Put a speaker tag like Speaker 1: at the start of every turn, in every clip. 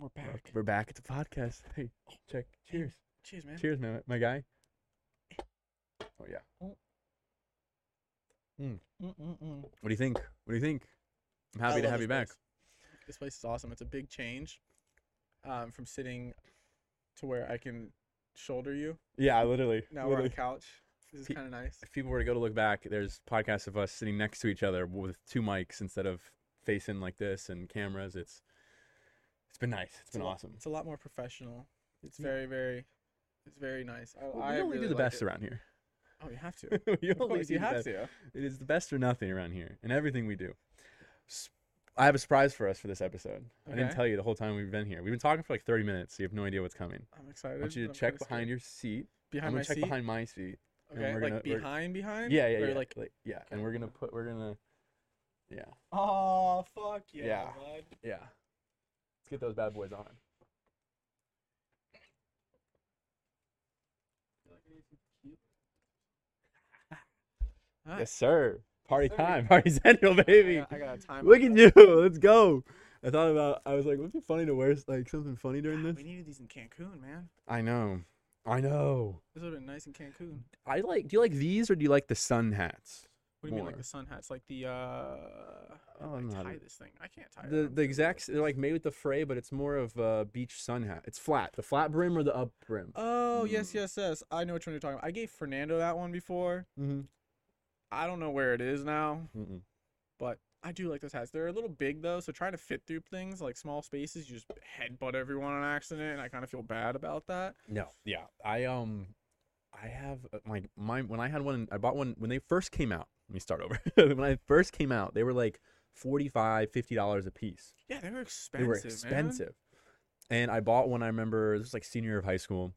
Speaker 1: We're back.
Speaker 2: We're back at the podcast. Hey, check. Cheers.
Speaker 1: Cheers, man.
Speaker 2: Cheers, man. My guy. Oh yeah.
Speaker 1: Mm-mm-mm.
Speaker 2: What do you think? What do you think? I'm happy
Speaker 1: I
Speaker 2: to have you back.
Speaker 1: place. This place is awesome. It's a big change um, from sitting to where I can shoulder you.
Speaker 2: Yeah, literally.
Speaker 1: Now we're on a couch. This is
Speaker 2: Pe-
Speaker 1: kind of nice.
Speaker 2: If people were to go to look back, there's podcasts of us sitting next to each other with two mics instead of facing like this and cameras. It's been nice. It's been
Speaker 1: lot-
Speaker 2: awesome.
Speaker 1: It's a lot more professional. It's very, very, it's very nice. I,
Speaker 2: Well,
Speaker 1: I
Speaker 2: we only
Speaker 1: really
Speaker 2: do the
Speaker 1: like
Speaker 2: best
Speaker 1: it.
Speaker 2: around here.
Speaker 1: Oh, you have to.
Speaker 2: we
Speaker 1: of course, you have
Speaker 2: best.
Speaker 1: to.
Speaker 2: It is the best or nothing around here, and everything we do. I have a surprise for us for this episode. I didn't tell you the whole time we've been here. We've been talking for like 30 minutes, so you have no idea what's coming.
Speaker 1: I'm excited.
Speaker 2: I want you to check behind your seat.
Speaker 1: behind
Speaker 2: I'm
Speaker 1: my
Speaker 2: check
Speaker 1: seat.
Speaker 2: behind my seat.
Speaker 1: okay, like
Speaker 2: gonna-
Speaker 1: behind, behind.
Speaker 2: Yeah, yeah, yeah.
Speaker 1: Like,
Speaker 2: yeah, and we're gonna put. We're gonna. Yeah,
Speaker 1: oh fuck yeah,
Speaker 2: Yeah.
Speaker 1: bud.
Speaker 2: yeah. Get those bad boys on.
Speaker 1: Alright.
Speaker 2: Yes, sir. Party
Speaker 1: sir.
Speaker 2: time. Party central,
Speaker 1: I
Speaker 2: baby.
Speaker 1: got, I got a time.
Speaker 2: Look at
Speaker 1: that.
Speaker 2: you. Let's go. I thought about. I was like, would it be funny to wear like something funny during this?
Speaker 1: We needed these in Cancun, man.
Speaker 2: I know. I know.
Speaker 1: This would have been nice in Cancun.
Speaker 2: I like. Do you like these or do you like the sun hats?
Speaker 1: What do you mean, like the sun hats? Like the uh,
Speaker 2: Oh,
Speaker 1: I
Speaker 2: I'm not
Speaker 1: tie this thing. I can't tie.
Speaker 2: The the exact. They're like made with the fray, but it's more of a beach sun hat. It's flat. The flat brim or the up brim.
Speaker 1: Oh yes,
Speaker 2: Mm.
Speaker 1: yes, yes. I know which one you're talking about. I gave Fernando that one before.
Speaker 2: Mm-hmm.
Speaker 1: I don't know where it is now,
Speaker 2: Mm-mm.
Speaker 1: but I do like those hats. They're a little big though, so trying to fit through things like small spaces, you just headbutt everyone on accident, and I kind of feel bad about that.
Speaker 2: No. Yeah. I um. I have uh, like my when I had one. I bought one when they first came out. Let me start over. when I first came out, they were like 45 50 dollars a piece.
Speaker 1: Yeah, they were expensive.
Speaker 2: They
Speaker 1: expensive.
Speaker 2: were
Speaker 1: man.
Speaker 2: expensive. And I bought one, I remember, this was like senior year of high school.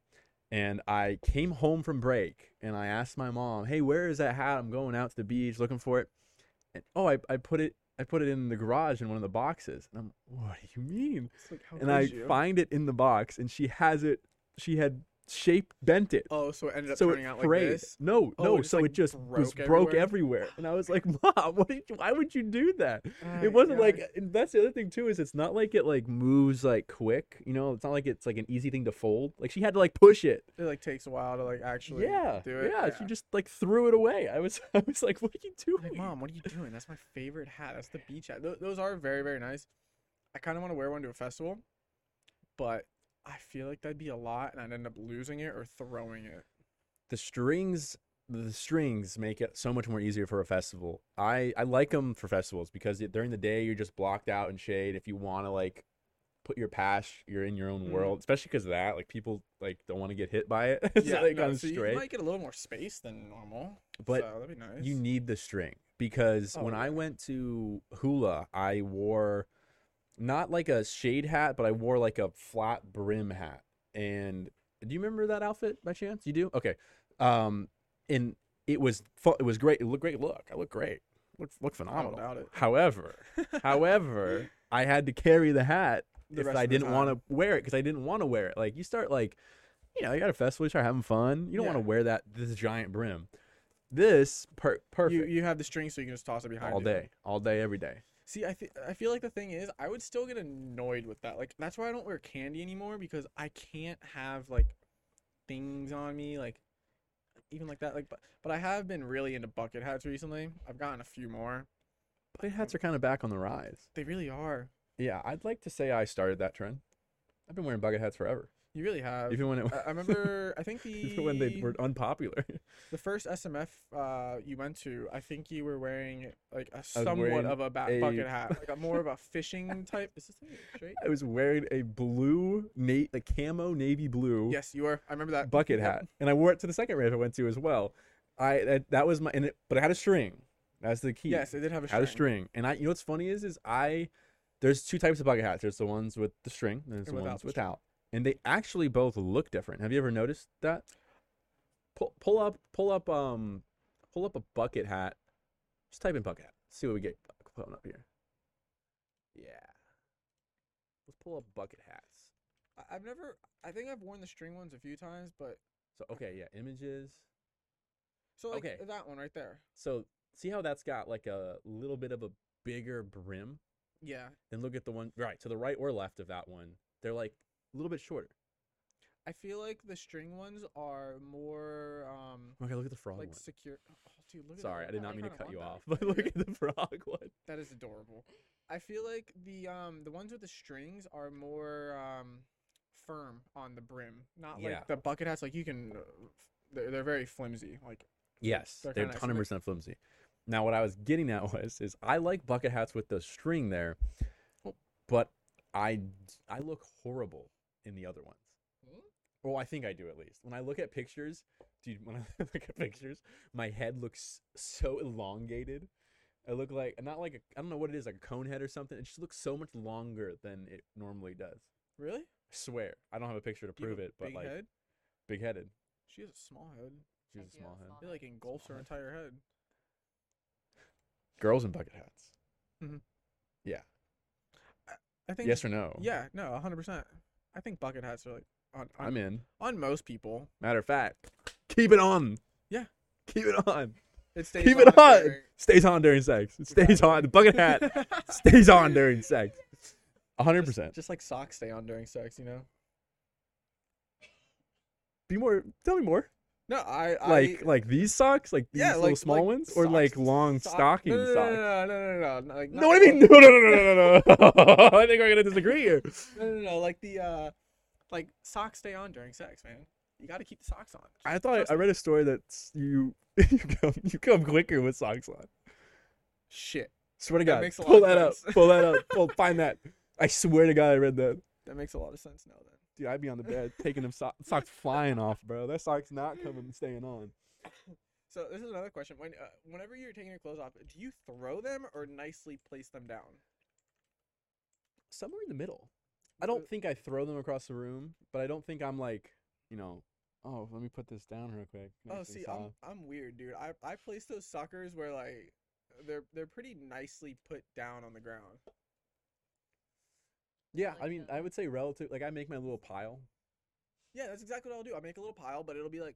Speaker 2: And I came home from break and I asked my mom, hey, where is that hat? I'm going out to the beach looking for it. And oh, I, I put it I put it in the garage in one of the boxes. And I'm, what do you mean?
Speaker 1: It's like, how
Speaker 2: and I
Speaker 1: you?
Speaker 2: find it in the box and she has it, she had shaped, bent it.
Speaker 1: Oh, so it ended up
Speaker 2: so
Speaker 1: turning out like this.
Speaker 2: No,
Speaker 1: Oh,
Speaker 2: no.
Speaker 1: it
Speaker 2: so
Speaker 1: like,
Speaker 2: it just was
Speaker 1: broke
Speaker 2: broke
Speaker 1: everywhere?
Speaker 2: everywhere. And I was like, Mom, what did you, why would you do that?
Speaker 1: Uh,
Speaker 2: it wasn't
Speaker 1: yeah,
Speaker 2: like and that's the other thing too is it's not like it like moves like quick you know it's not like it's like an easy thing to fold like she had to like push it
Speaker 1: it like takes a while to like actually
Speaker 2: yeah
Speaker 1: do it.
Speaker 2: yeah she just like threw it away i was i was like what are you doing
Speaker 1: Like, mom, what are you doing? That's my favorite hat. That's the beach hat. Th- those are very, very nice. I kind of want to wear one to a festival, but I feel like that'd be a lot, and I'd end up losing it or throwing it.
Speaker 2: the strings the strings make it so much more easier for a festival i i like them for festivals because during the day you're just blocked out in shade if you want to like put your pash you're in your own
Speaker 1: Mhm.
Speaker 2: world especially because of that like people like don't want to get hit by it so
Speaker 1: yeah,
Speaker 2: they
Speaker 1: no, so
Speaker 2: stray
Speaker 1: you might get a little more space than normal.
Speaker 2: But
Speaker 1: so that'd be nice.
Speaker 2: you need the string because
Speaker 1: Oh,
Speaker 2: when I went to Hula, I wore not like a shade hat, but I wore like a flat brim hat. And do you remember that outfit by chance? You do? Okay. Um, and it was it was great. It looked great. Look, I look great. Look look phenomenal. However, however, I had to carry the hat
Speaker 1: The
Speaker 2: if I didn't want to wear it because I didn't want to wear it. Like you start like, you know, you got a festival, you start having fun. You don't want to wear that this giant brim. This per- perfect
Speaker 1: You you have the string, so you can just toss it behind
Speaker 2: all
Speaker 1: you.
Speaker 2: day, all day, every day.
Speaker 1: See, I th- I feel like the thing is, I would still get annoyed with that. Like that's why I don't wear candy anymore because I can't have like things on me, like even like that. Like, but but I have been really into bucket hats recently. I've gotten a few more.
Speaker 2: Bucket hats are kind of back on the rise.
Speaker 1: They really are.
Speaker 2: Yeah, I'd like to say I started that trend. I've been wearing bucket hats forever,
Speaker 1: You really have.
Speaker 2: even when it
Speaker 1: I, I remember. I think the
Speaker 2: even when they were unpopular.
Speaker 1: the first SMF uh, you went to. I think you were wearing like a somewhat
Speaker 2: wearing
Speaker 1: of a ba-
Speaker 2: a-
Speaker 1: bucket hat, like a more of a fishing type. Is this thing straight?
Speaker 2: I was wearing a blue, na- a camo navy blue
Speaker 1: Yes, you were. I remember that
Speaker 2: bucket
Speaker 1: Yep.
Speaker 2: hat, and I wore it to the second rave I went to as well. I that, that was my, and it, but it had a string. That's the key.
Speaker 1: Yes, it did have a string.
Speaker 2: had a
Speaker 1: string.
Speaker 2: And I, you know what's funny is, is I, there's two types of bucket hats. There's the ones with the string, and there's
Speaker 1: And
Speaker 2: the ones
Speaker 1: the
Speaker 2: without. And they actually both look different. Have you ever noticed that? Pull, pull up, pull up, um, pull up a bucket hat. Just type in bucket hat. See what we get pulling up here. Yeah. Let's pull up bucket hats.
Speaker 1: I've never. I think I've worn the string ones a few times, but
Speaker 2: So okay, yeah, images.
Speaker 1: so like
Speaker 2: Okay.
Speaker 1: that one right there.
Speaker 2: So see how that's got like a little bit of a bigger brim,
Speaker 1: Yeah.
Speaker 2: Then look at the one right to the right or left of that one. They're like a little bit shorter.
Speaker 1: I feel like the string ones are more um
Speaker 2: Okay, look at the frog
Speaker 1: like
Speaker 2: one.
Speaker 1: secure. Oh, dude, look at
Speaker 2: Sorry,
Speaker 1: that.
Speaker 2: I did not mean to cut you off, but look at the frog one.
Speaker 1: That is adorable. I feel like the um the ones with the strings are more um firm on the brim, not
Speaker 2: Yeah.
Speaker 1: like the bucket hats. Like you can, uh, they're they're very flimsy. Like
Speaker 2: Yes,
Speaker 1: They're
Speaker 2: they're
Speaker 1: kinda nice,
Speaker 2: hundred
Speaker 1: and
Speaker 2: percent flimsy. Now, what I was getting at was, is I like bucket hats with the string there, but I I look horrible in the other ones.
Speaker 1: Hmm?
Speaker 2: Well, I think I do at least. When I look at pictures, dude, when I look at pictures, my head looks so elongated. I look like not like a I don't know what it is, like a cone head or something. It just looks so much longer than it normally does.
Speaker 1: really,
Speaker 2: I swear. I don't have a picture to
Speaker 1: You have
Speaker 2: prove
Speaker 1: a
Speaker 2: it, but
Speaker 1: big
Speaker 2: like
Speaker 1: head.
Speaker 2: big headed.
Speaker 1: She has a small head.
Speaker 2: She's
Speaker 3: I
Speaker 2: a
Speaker 3: do have
Speaker 2: small head.
Speaker 1: It like engulfs her
Speaker 2: head.
Speaker 1: entire head.
Speaker 2: Girls in bucket hats. Mm-hmm. Yeah.
Speaker 1: I think.
Speaker 2: Yes or no?
Speaker 1: Yeah, no, hundred percent. I think bucket hats are like on on,
Speaker 2: I'm in.
Speaker 1: on most people.
Speaker 2: Matter of fact, keep it on.
Speaker 1: Yeah.
Speaker 2: Keep it on.
Speaker 1: It stays
Speaker 2: Keep it on.
Speaker 1: during-
Speaker 2: Stays on during sex. It stays
Speaker 1: Exactly.
Speaker 2: on. The bucket hat stays on during sex. A hundred
Speaker 1: Just-
Speaker 2: percent.
Speaker 1: Just like socks stay on during sex, you know.
Speaker 2: Be more. Tell me more.
Speaker 1: No, I
Speaker 2: Like
Speaker 1: I,
Speaker 2: like these socks, like these
Speaker 1: yeah,
Speaker 2: little
Speaker 1: like
Speaker 2: small
Speaker 1: like
Speaker 2: ones, or
Speaker 1: socks-
Speaker 2: like long
Speaker 1: sock-
Speaker 2: stocking
Speaker 1: no, no,
Speaker 2: socks.
Speaker 1: No, no, no, no, no, no, like
Speaker 2: No, what do you mean? No, no, no, no, no, no, no. I think we're gonna disagree here.
Speaker 1: No, no, no, like the uh, like socks stay on during sex, man. You got to keep the socks on.
Speaker 2: I thought
Speaker 1: Trust
Speaker 2: I
Speaker 1: me.
Speaker 2: read a story that you you come you come quicker with socks on.
Speaker 1: Shit,
Speaker 2: Swear to
Speaker 1: That
Speaker 2: God,
Speaker 1: makes a lot
Speaker 2: pull
Speaker 1: of
Speaker 2: that up. Pull that up. Pull, find that. I swear to God, I read that.
Speaker 1: that makes a lot of sense now. Then.
Speaker 2: Dude, I'd be on the bed taking them so- socks flying off, bro. That sock's not coming staying on.
Speaker 1: So this is another question. When uh, whenever you're taking your clothes off, do you throw them or nicely place them down?
Speaker 2: Somewhere in the middle. I don't think I throw them across the room, but I don't think I'm like, you know, oh, let me put this down real quick.
Speaker 1: Oh, see, I'm. I'm weird, dude. I I place those suckers where like they're they're pretty nicely put down on the ground.
Speaker 2: Yeah, I mean,
Speaker 3: the-
Speaker 2: I would say relative. Like, I make my little pile.
Speaker 1: Yeah, that's exactly what I'll do. I make a little pile, but it'll be like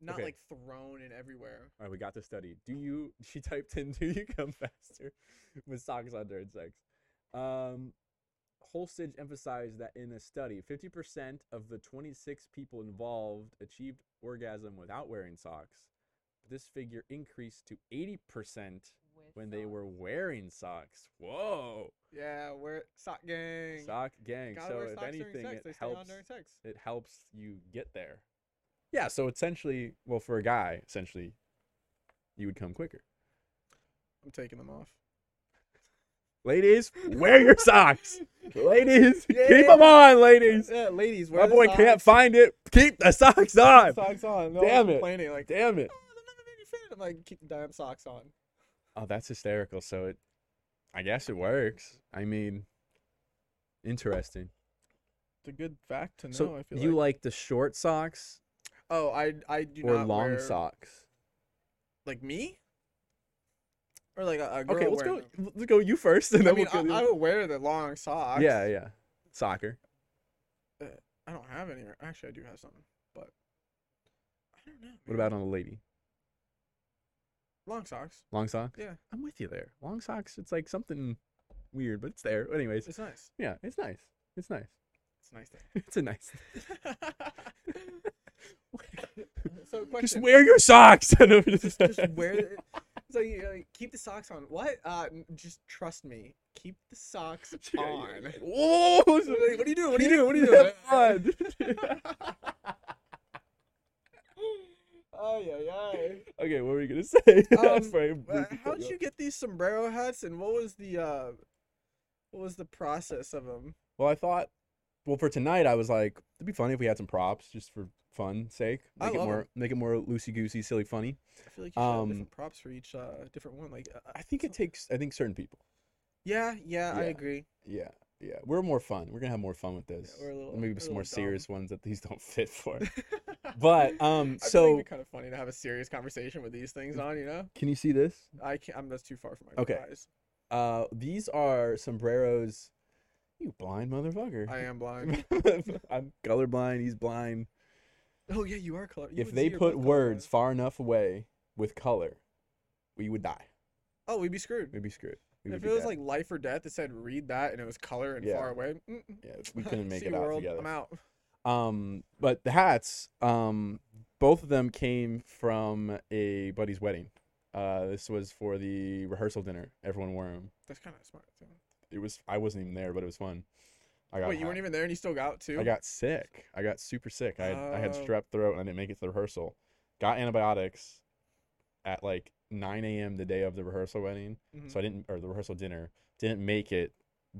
Speaker 1: not
Speaker 2: Okay.
Speaker 1: like thrown in everywhere.
Speaker 2: All right, we got the study. Do you? She typed in, "Do you come faster with socks on during sex?" Um, Holstege emphasized that in a study, 50% of the 26 people involved achieved orgasm without wearing socks. But This figure increased to 80%
Speaker 3: with
Speaker 2: when they were wearing socks. Whoa,
Speaker 1: Yeah, wear sock gang.
Speaker 2: sock gang.
Speaker 1: Gotta
Speaker 2: So
Speaker 1: wear
Speaker 2: if
Speaker 1: socks during
Speaker 2: anything,
Speaker 1: sex.
Speaker 2: it
Speaker 1: they stay on
Speaker 2: helps.
Speaker 1: during sex.
Speaker 2: It helps you get there. Yeah. So essentially, well, for a guy, essentially, you would come quicker.
Speaker 1: I'm taking them off.
Speaker 2: Ladies, wear your socks. Ladies, keep 'em keep
Speaker 1: Yeah.
Speaker 2: them on, ladies.
Speaker 1: Yeah, ladies,
Speaker 2: My
Speaker 1: wear the
Speaker 2: boy can't find it. Keep the socks on.
Speaker 1: socks on. No
Speaker 2: Damn
Speaker 1: one's
Speaker 2: it.
Speaker 1: complaining like,
Speaker 2: Damn it.
Speaker 1: oh, they're not making me fit. I'm like, keep the damn socks on.
Speaker 2: Oh, that's hysterical. So it, I guess it works. I mean, interesting.
Speaker 1: It's a good fact to know.
Speaker 2: So
Speaker 1: I feel
Speaker 2: you
Speaker 1: like.
Speaker 2: like the short socks
Speaker 1: Oh, I I do
Speaker 2: or
Speaker 1: not
Speaker 2: long
Speaker 1: wear,
Speaker 2: socks?
Speaker 1: Like me? Or like a, a girl
Speaker 2: Okay, let's go.
Speaker 1: them?
Speaker 2: Let's go you first, and
Speaker 1: I
Speaker 2: then
Speaker 1: mean,
Speaker 2: we'll go.
Speaker 1: I, I would wear the long socks.
Speaker 2: yeah, yeah. Soccer.
Speaker 1: Uh, I don't have any. Actually, I do have some, but I don't know.
Speaker 2: What about on a lady?
Speaker 1: Long socks?
Speaker 2: Long socks.
Speaker 1: Yeah,
Speaker 2: I'm with you there. Long socks. It's like something weird, but it's there. Anyways,
Speaker 1: it's nice.
Speaker 2: yeah, it's nice. It's nice.
Speaker 1: It's nice.
Speaker 2: It's a nice.
Speaker 1: so,
Speaker 2: Just wear your socks.
Speaker 1: just, just wear it. So you uh, keep the socks on. What? Uh, just trust me. Keep the socks on.
Speaker 2: Whoa!
Speaker 1: What are you doing? What are you doing? What are you doing? Ay, ay, ay.
Speaker 2: okay, what were you gonna say?
Speaker 1: Um,
Speaker 2: I
Speaker 1: Uh, how'd you get these sombrero hats, and what was the uh, what was the process of them?
Speaker 2: Well, I thought, well, for tonight, I was like, it'd be funny if we had some props just for fun sake.
Speaker 1: I
Speaker 2: Make it
Speaker 1: more,
Speaker 2: more,
Speaker 1: 'em.
Speaker 2: make it more loosey goosey, silly, funny.
Speaker 1: I feel like you should have
Speaker 2: Um,
Speaker 1: different props for each uh different one. Like, uh,
Speaker 2: I think it takes. I think certain people.
Speaker 1: Yeah, yeah, I agree.
Speaker 2: Yeah, yeah. We're more fun. We're gonna have more fun with this.
Speaker 1: we're a little-
Speaker 2: Maybe some more
Speaker 1: little
Speaker 2: serious ones that these don't fit for.
Speaker 1: but
Speaker 2: but um, so
Speaker 1: kind of funny to have a serious conversation with these things on. You know,
Speaker 2: can you see this?
Speaker 1: I can't. I'm that's too far from my
Speaker 2: Okay.
Speaker 1: eyes.
Speaker 2: Uh, these are sombreros. You blind motherfucker.
Speaker 1: I am blind.
Speaker 2: I'm colorblind. He's blind.
Speaker 1: oh yeah, you are color. you
Speaker 2: if they put words
Speaker 1: colorblind.
Speaker 2: far enough away with color, we would die.
Speaker 1: oh, we'd be screwed.
Speaker 2: We'd be screwed. We
Speaker 1: if it was
Speaker 2: dead.
Speaker 1: like life or death, it said read that and it was color and
Speaker 2: Yeah.
Speaker 1: far away. mm,
Speaker 2: yeah, we couldn't make it out
Speaker 1: world.
Speaker 2: together.
Speaker 1: I'm out.
Speaker 2: Um, but the hats, um, both of them came from a buddy's wedding. Uh, this was for the rehearsal dinner. Everyone wore them.
Speaker 1: That's kind of smart. Too.
Speaker 2: It was I wasn't even there, but it was fun. I got
Speaker 1: Wait, you weren't even there and you still got two?
Speaker 2: I got sick. I got super sick. I had, I had
Speaker 1: Oh.
Speaker 2: strep throat and I didn't make it to the rehearsal. Got antibiotics at like 9 a.m. the day of the rehearsal wedding.
Speaker 1: Mhm.
Speaker 2: So I didn't, or the rehearsal dinner, didn't make it.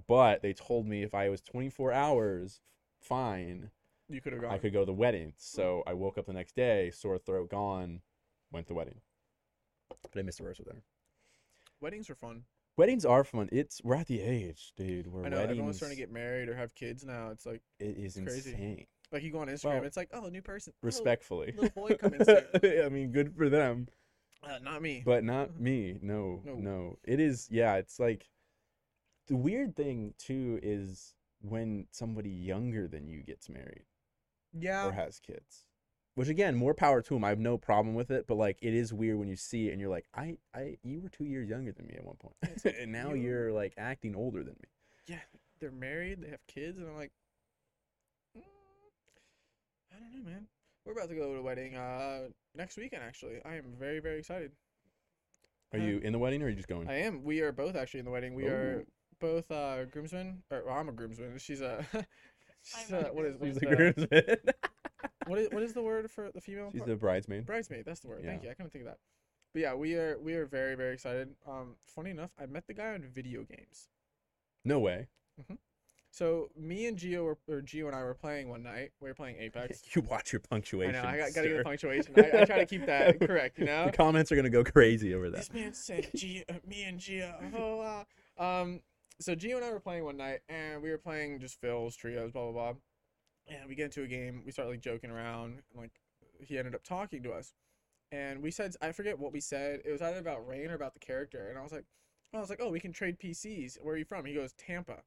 Speaker 2: But they told me if I was 24 hours fine,
Speaker 1: you could have gone.
Speaker 2: I could go to the wedding. So I woke up the next day, sore throat gone, went to the wedding. But I missed the rehearsal dinner.
Speaker 1: Weddings are fun.
Speaker 2: Weddings are fun. It's we're at the age, dude. Where
Speaker 1: I know
Speaker 2: weddings,
Speaker 1: everyone's starting to get married or have kids now. It's like
Speaker 2: it is
Speaker 1: it's crazy.
Speaker 2: insane.
Speaker 1: like you go on Instagram,
Speaker 2: Well,
Speaker 1: it's like oh new person. Oh,
Speaker 2: Respectfully,
Speaker 1: little boy coming soon.
Speaker 2: I mean, good for them,
Speaker 1: uh, not me.
Speaker 2: but not me. No,
Speaker 1: No.
Speaker 2: no, It is. Yeah, it's like the weird thing too is when somebody younger than you gets married
Speaker 1: yeah,
Speaker 2: or has kids. Which again, more power to them. I have no problem with it, but like it is weird when you see it and you're like, I, I, you were two years younger than me at one point, and now
Speaker 1: you-
Speaker 2: you're like acting older than me.
Speaker 1: yeah, they're married, they have kids, and I'm like, mm, I don't know, man. We're about to go to a wedding uh next weekend. Actually, I am very very excited.
Speaker 2: Are
Speaker 1: Uh,
Speaker 2: you in the wedding or are you just going?
Speaker 1: I am. We are both actually in the wedding. We are both uh groomsmen. Or well, I'm a groomsman. She's a. she's a
Speaker 3: a
Speaker 1: what is
Speaker 2: She's
Speaker 1: is,
Speaker 2: the
Speaker 1: the,
Speaker 2: groomsman.
Speaker 1: what is what is the word for the female?
Speaker 2: She's
Speaker 1: part?
Speaker 2: the bridesmaid.
Speaker 1: bridesmaid. That's the word. Thank you. I couldn't think of that. But yeah, we are we are very very excited. Um, funny enough, I met the guy on video games.
Speaker 2: No way.
Speaker 1: So me and Geo were, or Geo and I were playing one night. We were playing Apex.
Speaker 2: You watch your punctuation.
Speaker 1: I know. I got, gotta get the punctuation. I, I try to keep that correct. You know.
Speaker 2: The comments are gonna go crazy over that.
Speaker 1: This man said Gio, uh, me and Geo. Oh, wow. Um, so Geo and I were playing one night, and we were playing just fills, trios, blah blah blah. And we get into a game. We start like joking around, and like he ended up talking to us, and we said I forget what we said. It was either about rain or about the character, and I was like, I was like, oh, we can trade PCs. Where are you from? He goes Tampa.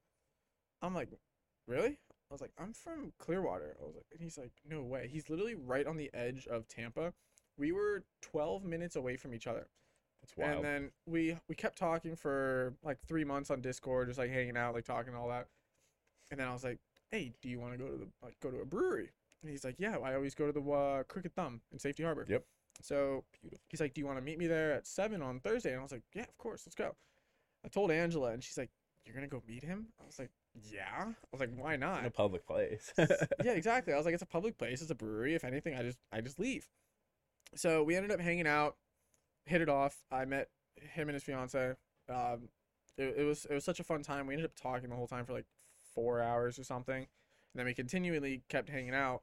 Speaker 1: I'm like, really? I was like, I'm from Clearwater. I was like, and he's like, no way. He's literally right on the edge of Tampa. We were 12 minutes away from each other.
Speaker 2: That's wild.
Speaker 1: And then we we kept talking for like three months on Discord, just like hanging out, like talking and all that. And then I was like, "Hey, do you want to go to the like go to a brewery?" And he's like, "Yeah, I always go to the uh, Crooked Thumb in Safety Harbor."
Speaker 2: Yep.
Speaker 1: So
Speaker 2: Beautiful.
Speaker 1: he's like, "Do you want to meet me there at seven on Thursday?" And I was like, "Yeah, of course, let's go." I told Angela, and she's like, "You're gonna go meet him?" I was like, "Yeah." I was like, "Why not?"
Speaker 2: in a public place.
Speaker 1: yeah, exactly. I was like, it's a public place. It's a brewery. If anything, I just I just leave. So we ended up hanging out, hit it off. I met him and his fiance. Um, it, it was it was such a fun time. We ended up talking the whole time for like four hours or something, and then we continually kept hanging out,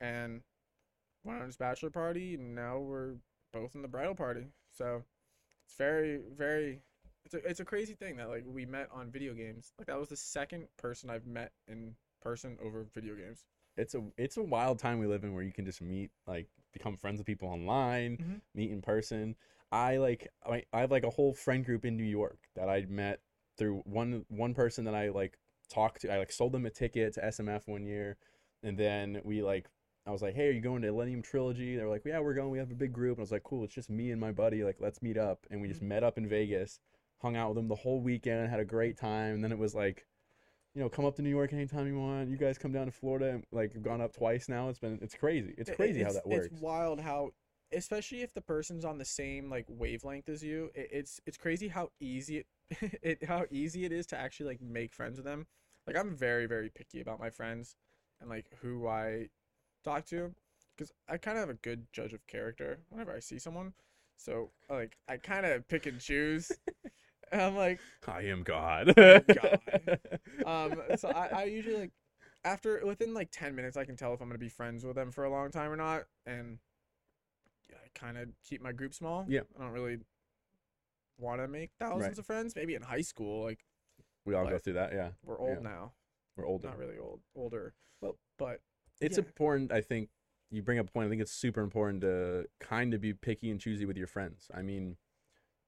Speaker 1: and went on his bachelor party. And now we're both in the bridal party. So it's very very. It's a, it's a crazy thing that like we met on video games. Like that was the second person I've met in person over video games.
Speaker 2: it's a it's a wild time we live in where you can just meet like become friends with people online,
Speaker 1: Mhm.
Speaker 2: meet in person. I like I, I have like a whole friend group in New York that I met through one one person that I like talked to. I like sold them a ticket to SMF one year, and then we like I was like, hey, are you going to Illenium Trilogy? They were like, yeah, we're going. We have a big group. And I was like, cool. It's just me and my buddy. Like, let's meet up. And we just met up in Vegas, hung out with them the whole weekend, had a great time. And then it was like, you know, come up to New York anytime you want. You guys come down to Florida. And, like, I've gone up twice now. It's been, it's crazy. It's
Speaker 1: It-
Speaker 2: crazy how that works.
Speaker 1: It's wild how, especially if the person's on the same like wavelength as you, it, it's it's crazy how easy it, it how easy it is to actually like make friends with them. Like I'm very very picky about my friends and like who I talk to, because I kind of have a good judge of character whenever I see someone. So like I kind of pick and choose. and I'm like,
Speaker 2: I am God.
Speaker 1: God. um so I, I usually like after within like 10 minutes i can tell if i'm gonna be friends with them for a long time or not and i kind of keep my group small
Speaker 2: Yeah.
Speaker 1: i don't really want to make thousands
Speaker 2: Right.
Speaker 1: of friends maybe in high school like
Speaker 2: we all go through that. Yeah.
Speaker 1: we're old
Speaker 2: Yeah.
Speaker 1: now
Speaker 2: We're older.
Speaker 1: not really old older
Speaker 2: Well,
Speaker 1: but
Speaker 2: it's
Speaker 1: Yeah.
Speaker 2: important i think you bring up a point i think it's super important to kind of be picky and choosy with your friends i mean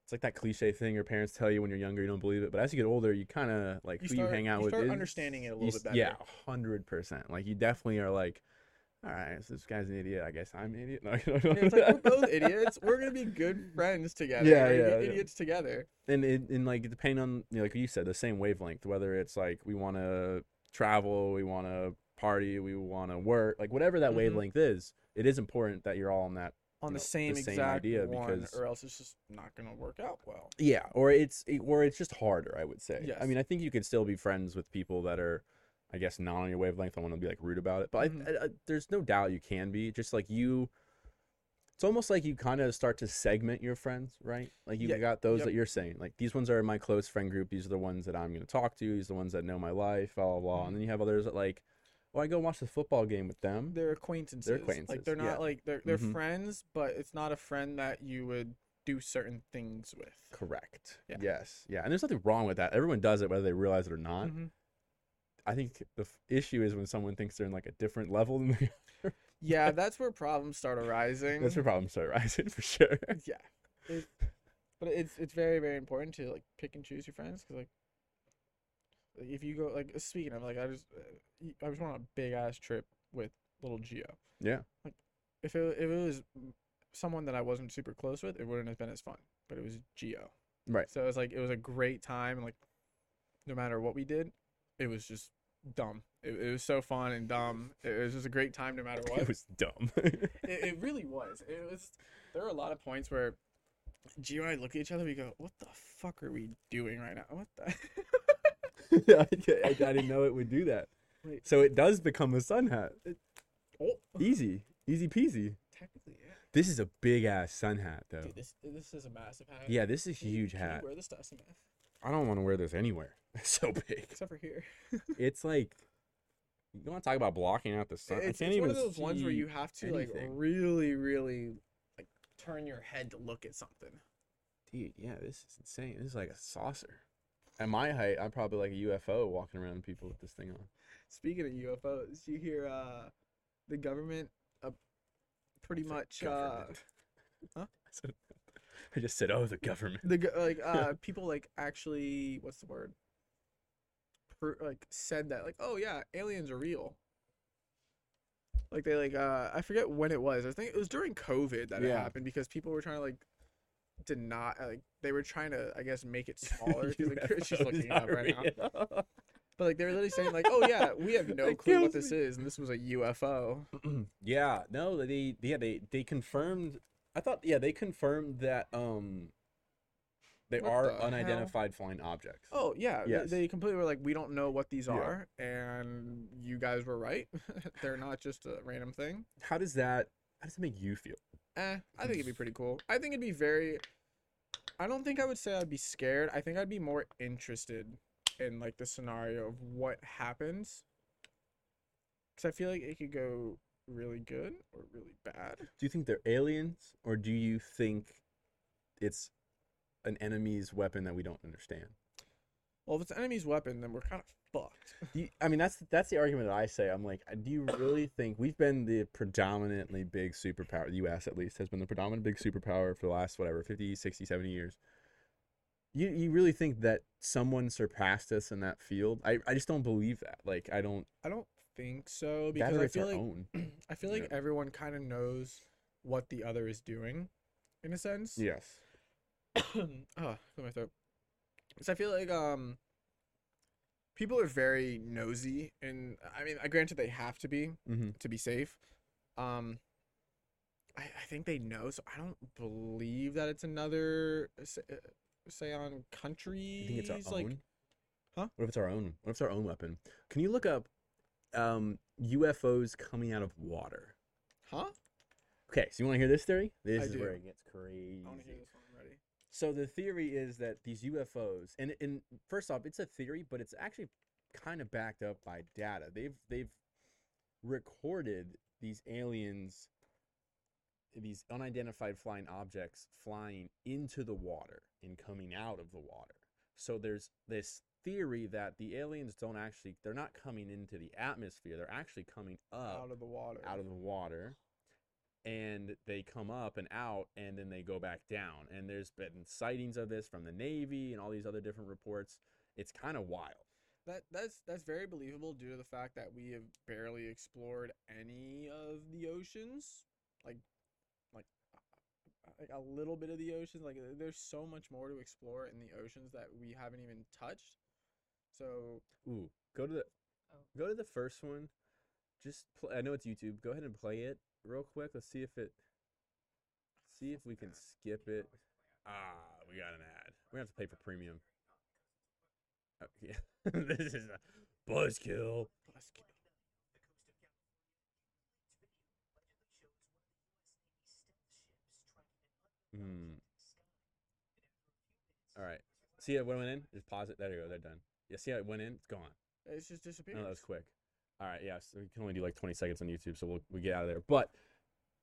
Speaker 2: it's like that cliche thing your parents tell you when you're younger you don't believe it but as you get older you kind of like
Speaker 1: you
Speaker 2: who
Speaker 1: start,
Speaker 2: you hang out with
Speaker 1: start
Speaker 2: is-
Speaker 1: understanding it a little
Speaker 2: s-
Speaker 1: bit better
Speaker 2: yeah 100% like you definitely are like all right, so this guy's an idiot. I guess I'm an idiot. No,
Speaker 1: it's like we're both idiots. We're gonna be good friends together.
Speaker 2: Yeah, yeah,
Speaker 1: be
Speaker 2: yeah.
Speaker 1: idiots together.
Speaker 2: and and, and like depending on you know, like you said, the same wavelength. Whether it's like we want to travel, we want to party, we want to work, like whatever that
Speaker 1: Mhm.
Speaker 2: wavelength is, it is important that you're all on that.
Speaker 1: On
Speaker 2: you
Speaker 1: the
Speaker 2: know,
Speaker 1: same
Speaker 2: the same
Speaker 1: exact
Speaker 2: idea
Speaker 1: one,
Speaker 2: because-
Speaker 1: or else it's just not gonna work out well.
Speaker 2: Yeah, or it's or it's just harder. I would say. I mean, I think you could still be friends with people that are. I guess not on your wavelength. I want to be like rude about it, but
Speaker 1: Mhm.
Speaker 2: I, I, there's no doubt you can be. Just like you, it's almost like you kind of start to segment your friends, right? Like you've
Speaker 1: Yeah,
Speaker 2: got those
Speaker 1: yep.
Speaker 2: that you're saying, like these ones are my close friend group. These are the ones that I'm going to talk to. These are the ones that know my life, blah blah blah.
Speaker 1: Mhm.
Speaker 2: And then you have others that like, well, I go watch the football game with them.
Speaker 1: They're acquaintances. Like
Speaker 2: acquaintances, Like
Speaker 1: they're not
Speaker 2: yeah.
Speaker 1: like they're they're
Speaker 2: Mhm.
Speaker 1: friends, but it's not a friend that you would do certain things with.
Speaker 2: Correct.
Speaker 1: Yeah.
Speaker 2: Yes. Yeah. And there's nothing wrong with that. Everyone does it, whether they realize it or not.
Speaker 1: Mhm.
Speaker 2: I think the f- issue is when someone thinks they're in like a different level than they are.
Speaker 1: Yeah, that's where problems start arising.
Speaker 2: That's where problems start rising for sure.
Speaker 1: yeah, it, but it's it's very very important to like pick and choose your friends because like, like, if you go like speaking of like I just uh, I was on a big ass trip with little Geo.
Speaker 2: Yeah.
Speaker 1: Like if it if it was someone that I wasn't super close with, it wouldn't have been as fun. But it was Geo.
Speaker 2: Right.
Speaker 1: So it was like it was a great time. and Like, no matter what we did, it was just dumb. It, it was so fun and dumb. It was just a great time no matter what.
Speaker 2: It was dumb.
Speaker 1: it, it really was. It was. There were a lot of points where Gio and I look at each other. We go, "What the fuck are we doing right now? What the?"
Speaker 2: I, I, I didn't know it would do that.
Speaker 1: Wait.
Speaker 2: So it does become a sun hat.
Speaker 1: oh,
Speaker 2: Easy. Easy peasy.
Speaker 1: technically, yeah.
Speaker 2: This is a big ass sun hat though.
Speaker 1: Dude, this this is a massive hat.
Speaker 2: Yeah, this is a huge
Speaker 1: can
Speaker 2: hat.
Speaker 1: wear this to SMF,
Speaker 2: I don't want to wear this anywhere. It's so big.
Speaker 1: except for here.
Speaker 2: It's like you want to talk about blocking out the sun.
Speaker 1: it's it's one of those ones where you have to like really, really like turn your head to look at something.
Speaker 2: Dude, yeah, this is insane. This is like a saucer. At my height, I'm probably like a UFO walking around people with this thing on.
Speaker 1: Speaking of UFOs, you hear uh, the government uh, pretty much uh, huh?
Speaker 2: I said- I just said, "Oh, the government."
Speaker 1: the go- like uh people like actually what's the word per, like said that like oh yeah aliens are real like they like uh i forget when it was i think it was during covid that it happened because people were trying to like deny like they were trying to i guess make it smaller because like, she's looking up right now but like they were literally saying like oh yeah we have no clue what this is and this was a ufo
Speaker 2: yeah, no, they yeah they they confirmed. I thought yeah they confirmed that um they
Speaker 1: What
Speaker 2: are
Speaker 1: the hell?
Speaker 2: unidentified flying objects.
Speaker 1: oh yeah they-
Speaker 2: Yes.
Speaker 1: they completely were like we don't know what these
Speaker 2: Yeah.
Speaker 1: are and you guys were right they're not just a random thing
Speaker 2: How does that? How does it make you feel?
Speaker 1: Eh, I think it'd be pretty cool. I think it'd be very. I don't think I would say I'd be scared. I think I'd be more interested in like the scenario of what happens. Because I feel like it could go really good or really bad.
Speaker 2: Do you think they're aliens, or do you think it's an enemy's weapon that we don't understand?
Speaker 1: Well, if it's an enemy's weapon, then we're kind of fucked.
Speaker 2: You- I mean, that's that's the argument that I say. I'm like, do you really think we've been the predominantly big superpower? The U.S. at least has been the predominant big superpower for the last whatever 50, 60, 70 years. You you really think that someone surpassed us in that field? I, I just don't believe that. Like, I don't.
Speaker 1: I don't think so because I feel like
Speaker 2: own.
Speaker 1: I feel like
Speaker 2: Yeah.
Speaker 1: everyone kind of knows what the other is doing, in a sense.
Speaker 2: Yes.
Speaker 1: oh, my throat. So I feel like um, people are very nosy, and I mean, I granted they have to be
Speaker 2: Mm-hmm.
Speaker 1: to be safe. Um, I, I think they know, so I don't believe that it's another say, uh, say on countries.
Speaker 2: You think it's our
Speaker 1: like,
Speaker 2: own?
Speaker 1: Huh?
Speaker 2: What if it's our own? What if it's our own weapon? Can you look up um, UFOs coming out of water?
Speaker 1: huh?
Speaker 2: Okay, so you want to hear this theory? This
Speaker 1: I
Speaker 2: is
Speaker 1: do.
Speaker 2: where it gets crazy. So the theory is that these UFOs, and and first off, it's a theory, but it's actually kind of backed up by data. They've they've recorded these aliens, these unidentified flying objects flying into the water and coming out of the water. So there's this theory that the aliens don't actually they're not coming into the atmosphere. They're actually coming up
Speaker 1: out of the water.
Speaker 2: out of the water and they come up and out and then they go back down and there's been sightings of this from the navy and all these other different reports it's kind of wild
Speaker 1: That that's that's very believable due to the fact that we have barely explored any of the oceans, like like uh, a little bit of the oceans. Like there's so much more to explore in the oceans that we haven't even touched. So
Speaker 2: Ooh, go to the
Speaker 3: Oh.
Speaker 2: go to the first one. Just pl- I know it's YouTube. Go ahead and play it real quick. Let's see if it see if we can skip it. Ah, we got an ad. We have to pay for premium. Oh, yeah. this is a buzzkill.
Speaker 1: Buzzkill.
Speaker 2: Hmm. All right. See how it went in? Just pause it. There you go. They're done. Yeah. See how it went in? It's gone.
Speaker 1: it's just disappeared.
Speaker 2: No, that was quick. All right, yeah. So we can only do like 20 seconds on YouTube, so we'll we get out of there. But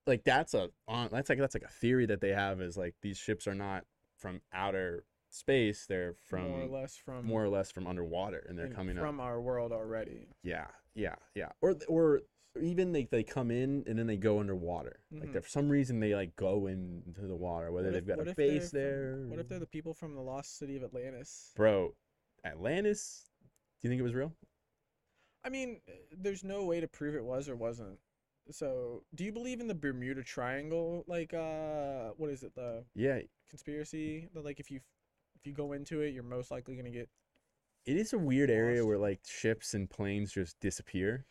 Speaker 2: like that's a on that's like that's like a theory that they have is like these ships are not from outer space; they're from
Speaker 1: more or less from
Speaker 2: more or less from underwater, and they're
Speaker 1: in-
Speaker 2: coming up.
Speaker 1: from our world already.
Speaker 2: Yeah, yeah, yeah. Or or even they they come in and then they go underwater. Like
Speaker 1: Mhm.
Speaker 2: they're- for some reason they like go into the water, whether
Speaker 1: What
Speaker 2: they've got a
Speaker 1: if
Speaker 2: base
Speaker 1: from-
Speaker 2: there.
Speaker 1: What if they're the people from the lost city of Atlantis?
Speaker 2: bro? Atlantis? Do you think it was real?
Speaker 1: I mean, there's no way to prove it was or wasn't. So, do you believe in the Bermuda Triangle? Like, uh, what is it? The
Speaker 2: Yeah,
Speaker 1: conspiracy that like if you if you go into it, you're most likely gonna get
Speaker 2: it is a weird area where like ships and planes just disappear.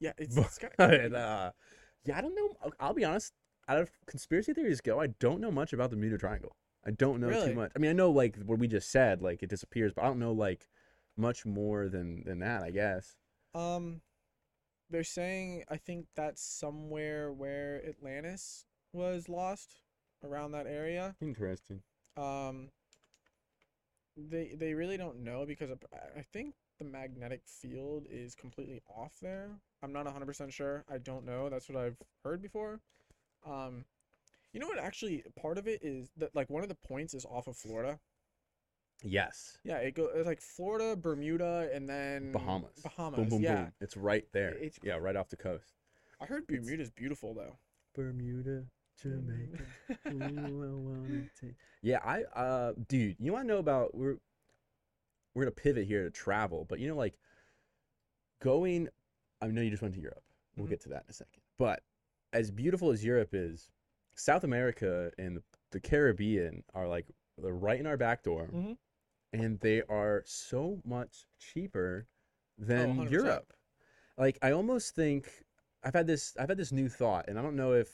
Speaker 1: yeah. It's,
Speaker 2: But,
Speaker 1: it's kind of
Speaker 2: and, uh, yeah, I don't know. I'll- I'll be honest. Out of conspiracy theories go, I don't know much about the Bermuda Triangle. I don't know
Speaker 1: Really?
Speaker 2: too much. I mean, I know like what we just said, like it disappears, but I don't know like much more than than that. I guess.
Speaker 1: Um. They're saying I think that's somewhere where Atlantis was lost, around that area.
Speaker 2: Interesting.
Speaker 1: Um. They they really don't know because I think the magnetic field is completely off there. I'm not 100% sure. I don't know. That's what I've heard before. Um, you know what? Actually, part of it is that like one of the points is off of Florida.
Speaker 2: Yes.
Speaker 1: Yeah, it goes it's like Florida, Bermuda, and then
Speaker 2: Bahamas.
Speaker 1: Bahamas.
Speaker 2: Boom, boom,
Speaker 1: yeah,
Speaker 2: boom. It's right there.
Speaker 1: It's
Speaker 2: yeah, right off the coast.
Speaker 1: I heard
Speaker 2: It's-
Speaker 1: Bermuda's beautiful though.
Speaker 2: Bermuda, Jamaica. Ooh, I wanna take- Yeah, I uh dude, you wanna know about we're we're gonna pivot here to travel, but you know, like going I know you just went to Europe. We'll
Speaker 1: Mhm.
Speaker 2: get to that in a second. But as beautiful as Europe is, South America and the Caribbean are like they're right in our back door.
Speaker 1: Mhm.
Speaker 2: And they are so much cheaper oh, than
Speaker 1: 100%.
Speaker 2: Europe. Like I almost think I've had this I've had this new thought, and I don't know if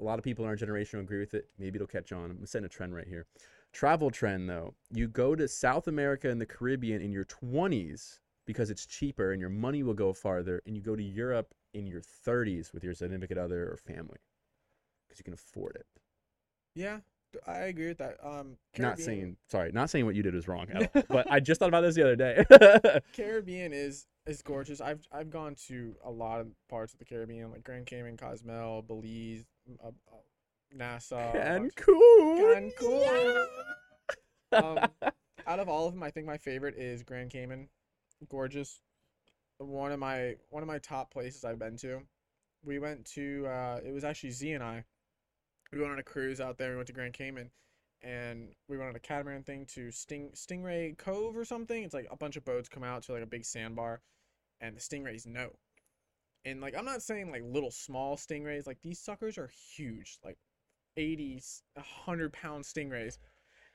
Speaker 2: a lot of people in our generation will agree with it. Maybe it'll catch on. I'm setting a trend right here. Travel trend though. You go to South America and the Caribbean in your 20s because it's cheaper and your money will go farther, and you go to Europe in your 30s with your significant other or family because you can afford it.
Speaker 1: Yeah, I agree with that. Um,
Speaker 2: Not saying sorry, not saying what you did was wrong, at all, but I just thought about this the other day.
Speaker 1: Caribbean is is gorgeous. I've I've gone to a lot of parts of the Caribbean, like Grand Cayman, Cozumel, Belize, uh, uh, Nassau,
Speaker 2: Cancun.
Speaker 1: Cancun. Um, out of all of them, I think my favorite is Grand Cayman. Gorgeous. One of my one of my top places I've been to. We went to uh, it was actually Z and I. We went on a cruise out there. We went to Grand Cayman, and we went on a catamaran thing to Sting Stingray Cove or something. It's like a bunch of boats come out to like a big sandbar, and the stingrays know. And like I'm not saying like little small stingrays. Like these suckers are huge, like 80, 100 pound stingrays.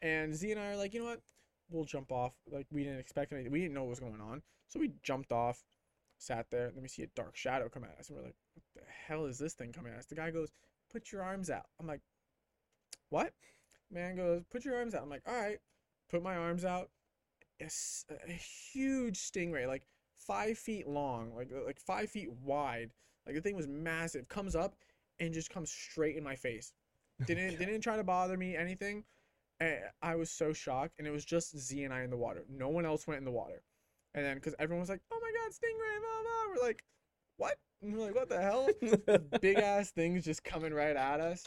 Speaker 1: And Z and I are like, you know what? We'll jump off. Like we didn't expect anything. We didn't know what was going on, so we jumped off, sat there. Let me see a dark shadow come at us, and we're like, what the hell is this thing coming at us? The guy goes, put your arms out. I'm like, what? Man goes, put your arms out. I'm like, all right. Put my arms out. It's a huge stingray, like five feet long, like like five feet wide. Like the thing was massive. Comes up and just comes straight in my face. Didn't didn't try to bother me anything. And I was so shocked, and it was just Z and I in the water. No one else went in the water. And then because everyone was like, "Oh my God, stingray!" Blah blah. We're like, "What?" And we're like, "What the hell?" big ass things just coming right at us.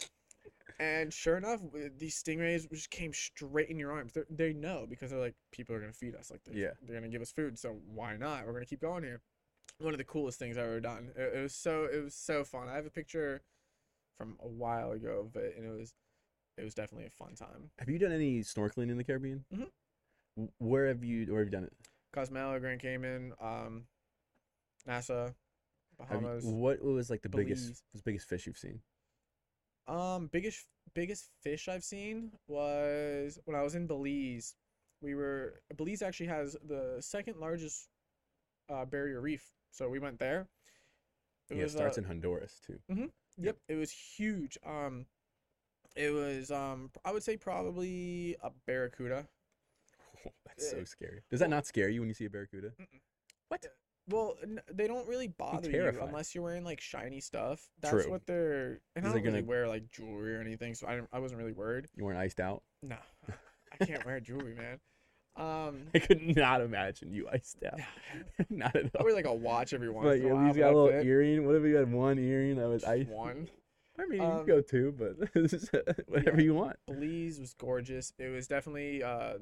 Speaker 1: And sure enough, these stingrays just came straight in your arms. They're, they know because they're like, people are gonna feed us. Like, they're,
Speaker 2: Yeah.
Speaker 1: they're gonna give us food. So why not? We're gonna keep going here. One of the coolest things I've ever done. It, it was so it was so fun. I have a picture from a while ago of it, and it was it was definitely a fun time.
Speaker 2: Have you done any snorkeling in the Caribbean?
Speaker 1: Mhm.
Speaker 2: Where have you? Where have you done it?
Speaker 1: Cozumel, Grand Cayman, um, Nassau,
Speaker 2: Have you- what was like the biggest the biggest fish you've seen?
Speaker 1: Um, biggest biggest fish I've seen was when I was in Belize. We were Belize actually has the second largest uh, barrier reef, so we went there.
Speaker 2: yeah, it
Speaker 1: uh,
Speaker 2: starts in Honduras too.
Speaker 1: Yep, it was huge. Um, it was um, I would say probably a barracuda.
Speaker 2: That's so
Speaker 1: Uh,
Speaker 2: scary. Does that not scare you when you see a barracuda?
Speaker 1: Well, n- they don't really bother you unless you're wearing like shiny stuff. That's
Speaker 2: True.
Speaker 1: what they're. And
Speaker 2: Is
Speaker 1: I
Speaker 2: it
Speaker 1: don't really
Speaker 2: gonna-
Speaker 1: wear like jewelry or anything, so I didn't, I wasn't really worried.
Speaker 2: You weren't iced out.
Speaker 1: No, I can't wear jewelry, man. Um,
Speaker 2: I could not imagine you iced out. not at
Speaker 1: I
Speaker 2: all.
Speaker 1: wear like a watch every once
Speaker 2: But
Speaker 1: in a
Speaker 2: yeah,
Speaker 1: while.
Speaker 2: you got a little
Speaker 1: it.
Speaker 2: earring. What if you had one earring that was iced?
Speaker 1: One.
Speaker 2: I mean, you
Speaker 1: Um,
Speaker 2: can go two, but whatever
Speaker 1: yeah.
Speaker 2: you want.
Speaker 1: Belize was gorgeous. It was definitely uh,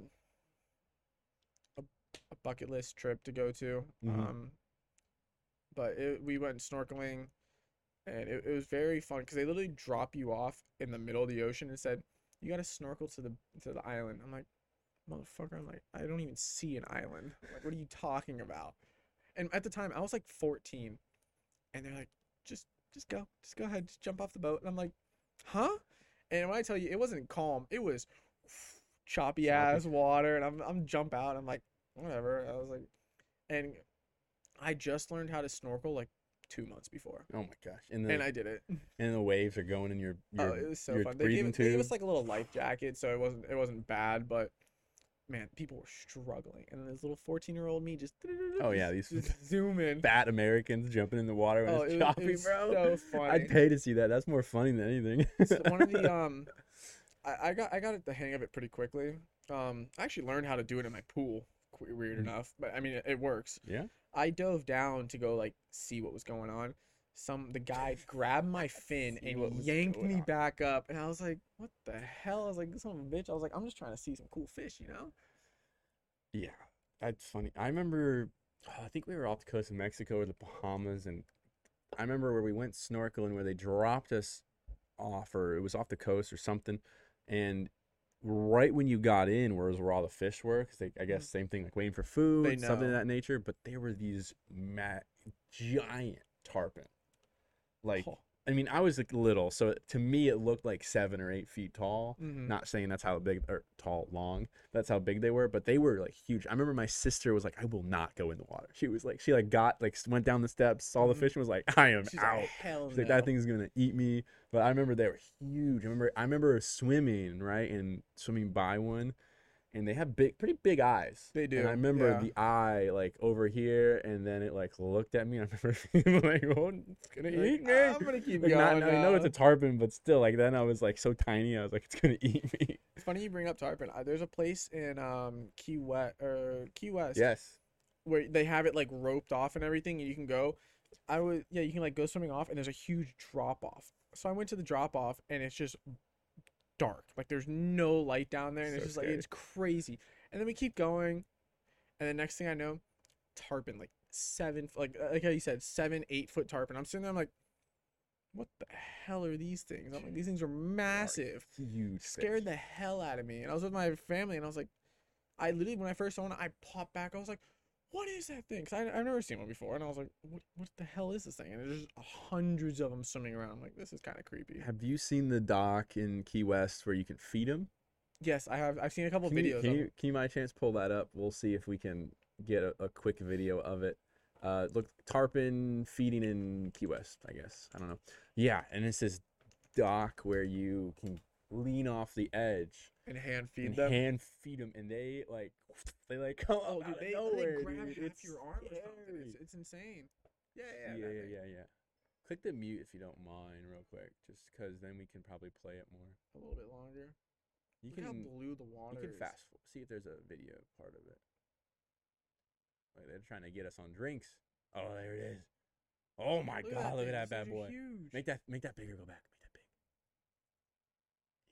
Speaker 1: a bucket list trip to go to.
Speaker 2: Mhm.
Speaker 1: Um, but it, we went snorkeling, and it, it was very fun because they literally drop you off in the middle of the ocean and said, "You got to snorkel to the to the island." I'm like, "Motherfucker!" I'm like, "I don't even see an island. Like, what are you talking about?" And at the time, I was like 14, and they're like, "Just just go, just go ahead, just jump off the boat." And I'm like, "Huh?" And when I tell you, it wasn't calm. It was choppy
Speaker 2: Choppy.
Speaker 1: ass water, and I'm I'm jump out. I'm like, whatever. I was like, and I just learned how to snorkel like two months before,
Speaker 2: Oh my gosh! And the
Speaker 1: and I did it.
Speaker 2: and the waves are going in your your,
Speaker 1: oh, it was so fun. They gave, they gave us like a little life jacket, so it wasn't it wasn't bad, but. Man, people were struggling, and this little fourteen-year-old me just
Speaker 2: Oh, yeah, these
Speaker 1: zooming.
Speaker 2: Fat Americans jumping in the water when
Speaker 1: Oh,
Speaker 2: it's
Speaker 1: it was,
Speaker 2: choppy,
Speaker 1: it was
Speaker 2: bro.
Speaker 1: so funny.
Speaker 2: I'd pay to see that. That's more funny than anything.
Speaker 1: So one of the um I, I got I got the hang of it pretty quickly. Um I actually learned how to do it in my pool. Weird
Speaker 2: Mm.
Speaker 1: enough, but I mean it, it works.
Speaker 2: yeah.
Speaker 1: I dove down to go like see what was going on. Some the guy grabbed my fin and yanked me
Speaker 2: on.
Speaker 1: back up, and I was like, "What the hell?" I was like, "This son of a bitch!" I was like, "I'm just trying to see some cool fish," you know?
Speaker 2: Yeah, that's funny. I remember, oh, I think we were off the coast of Mexico or the Bahamas, and I remember where we went snorkeling where they dropped us off, or it was off the coast or something, and right when you got in, where was where all the fish were, because I mm-hmm. guess same thing, like waiting for food, something of that nature. But there were these ma- giant tarpon, like.
Speaker 1: Oh.
Speaker 2: I mean, I was like little, so to me it looked like seven or eight feet tall.
Speaker 1: Mhm.
Speaker 2: Not saying that's how big or tall, long. That's how big they were, but they were like huge. I remember my sister was like, "I will not go in the water." She was like, she like got like went down the steps, saw the
Speaker 1: Mhm.
Speaker 2: fish, and was like, "I am
Speaker 1: She's
Speaker 2: out."
Speaker 1: like, "Hell
Speaker 2: She's like, "That thing's gonna eat me." But I remember they were huge. I remember I remember swimming right and swimming by one, and they have big, pretty big eyes.
Speaker 1: They do.
Speaker 2: And I remember
Speaker 1: yeah.
Speaker 2: the eye like over here, and then it like looked at me. I remember feeling like, "Oh, it's gonna
Speaker 1: Like,
Speaker 2: eat me."
Speaker 1: I'm gonna keep
Speaker 2: Like,
Speaker 1: going.
Speaker 2: not, I know it's a tarpon, but still, like then I was like so tiny. I was like, it's gonna eat me.
Speaker 1: It's funny you bring up tarpon. There's a place in um Key West or Key West
Speaker 2: Yes.
Speaker 1: where they have it like roped off and everything, and you can go. I would yeah, you can like go swimming off, and there's a huge drop off. So I went to the drop off, and it's just dark. Like there's no light down there, and it's
Speaker 2: So
Speaker 1: just like it's crazy. And then we keep going, and the next thing I know, tarpon like seven, like uh, like how you said, seven, eight foot tarpon. I'm sitting there, I'm like, what the hell are these things? I'm like, these things are massive
Speaker 2: Huge.
Speaker 1: scared
Speaker 2: fish.
Speaker 1: the hell out of me. And I was with my family, and I was like, I literally when I first saw one, I popped back. I was like, "What is that thing?" Because I've never seen one before, and I was like, "What? What the hell is this thing?" And there's hundreds of them swimming around. I'm like, "This is kind of creepy."
Speaker 2: Have you seen the dock in Key West where you can feed them?
Speaker 1: Yes, I have. I've seen a couple
Speaker 2: Can
Speaker 1: videos.
Speaker 2: you, can, you, can you by chance pull that up? We'll see if we can get a, a quick video of it. Uh, look, tarpon feeding in Key West, I guess. I don't know. Yeah, and it's this dock where you can lean off the edge
Speaker 1: and hand feed
Speaker 2: and
Speaker 1: them.
Speaker 2: hand feed them, and they like they like come
Speaker 1: oh, dude, they,
Speaker 2: nowhere,
Speaker 1: they grab
Speaker 2: dude.
Speaker 1: half
Speaker 2: It's
Speaker 1: your arm or something. It's, it's insane. Yeah,
Speaker 2: yeah,
Speaker 1: yeah,
Speaker 2: yeah, yeah, yeah. Click the mute if you don't mind, real quick, just because then we can probably play it more.
Speaker 1: A little bit longer.
Speaker 2: You
Speaker 1: Look how
Speaker 2: can
Speaker 1: blue the water
Speaker 2: you can fast fo- see if there's a video part of it. Like they're trying to get us on drinks. Oh, there it is. Oh my god, look at that bad boy.
Speaker 1: Huge.
Speaker 2: Make that make that bigger. Go back. Make that big.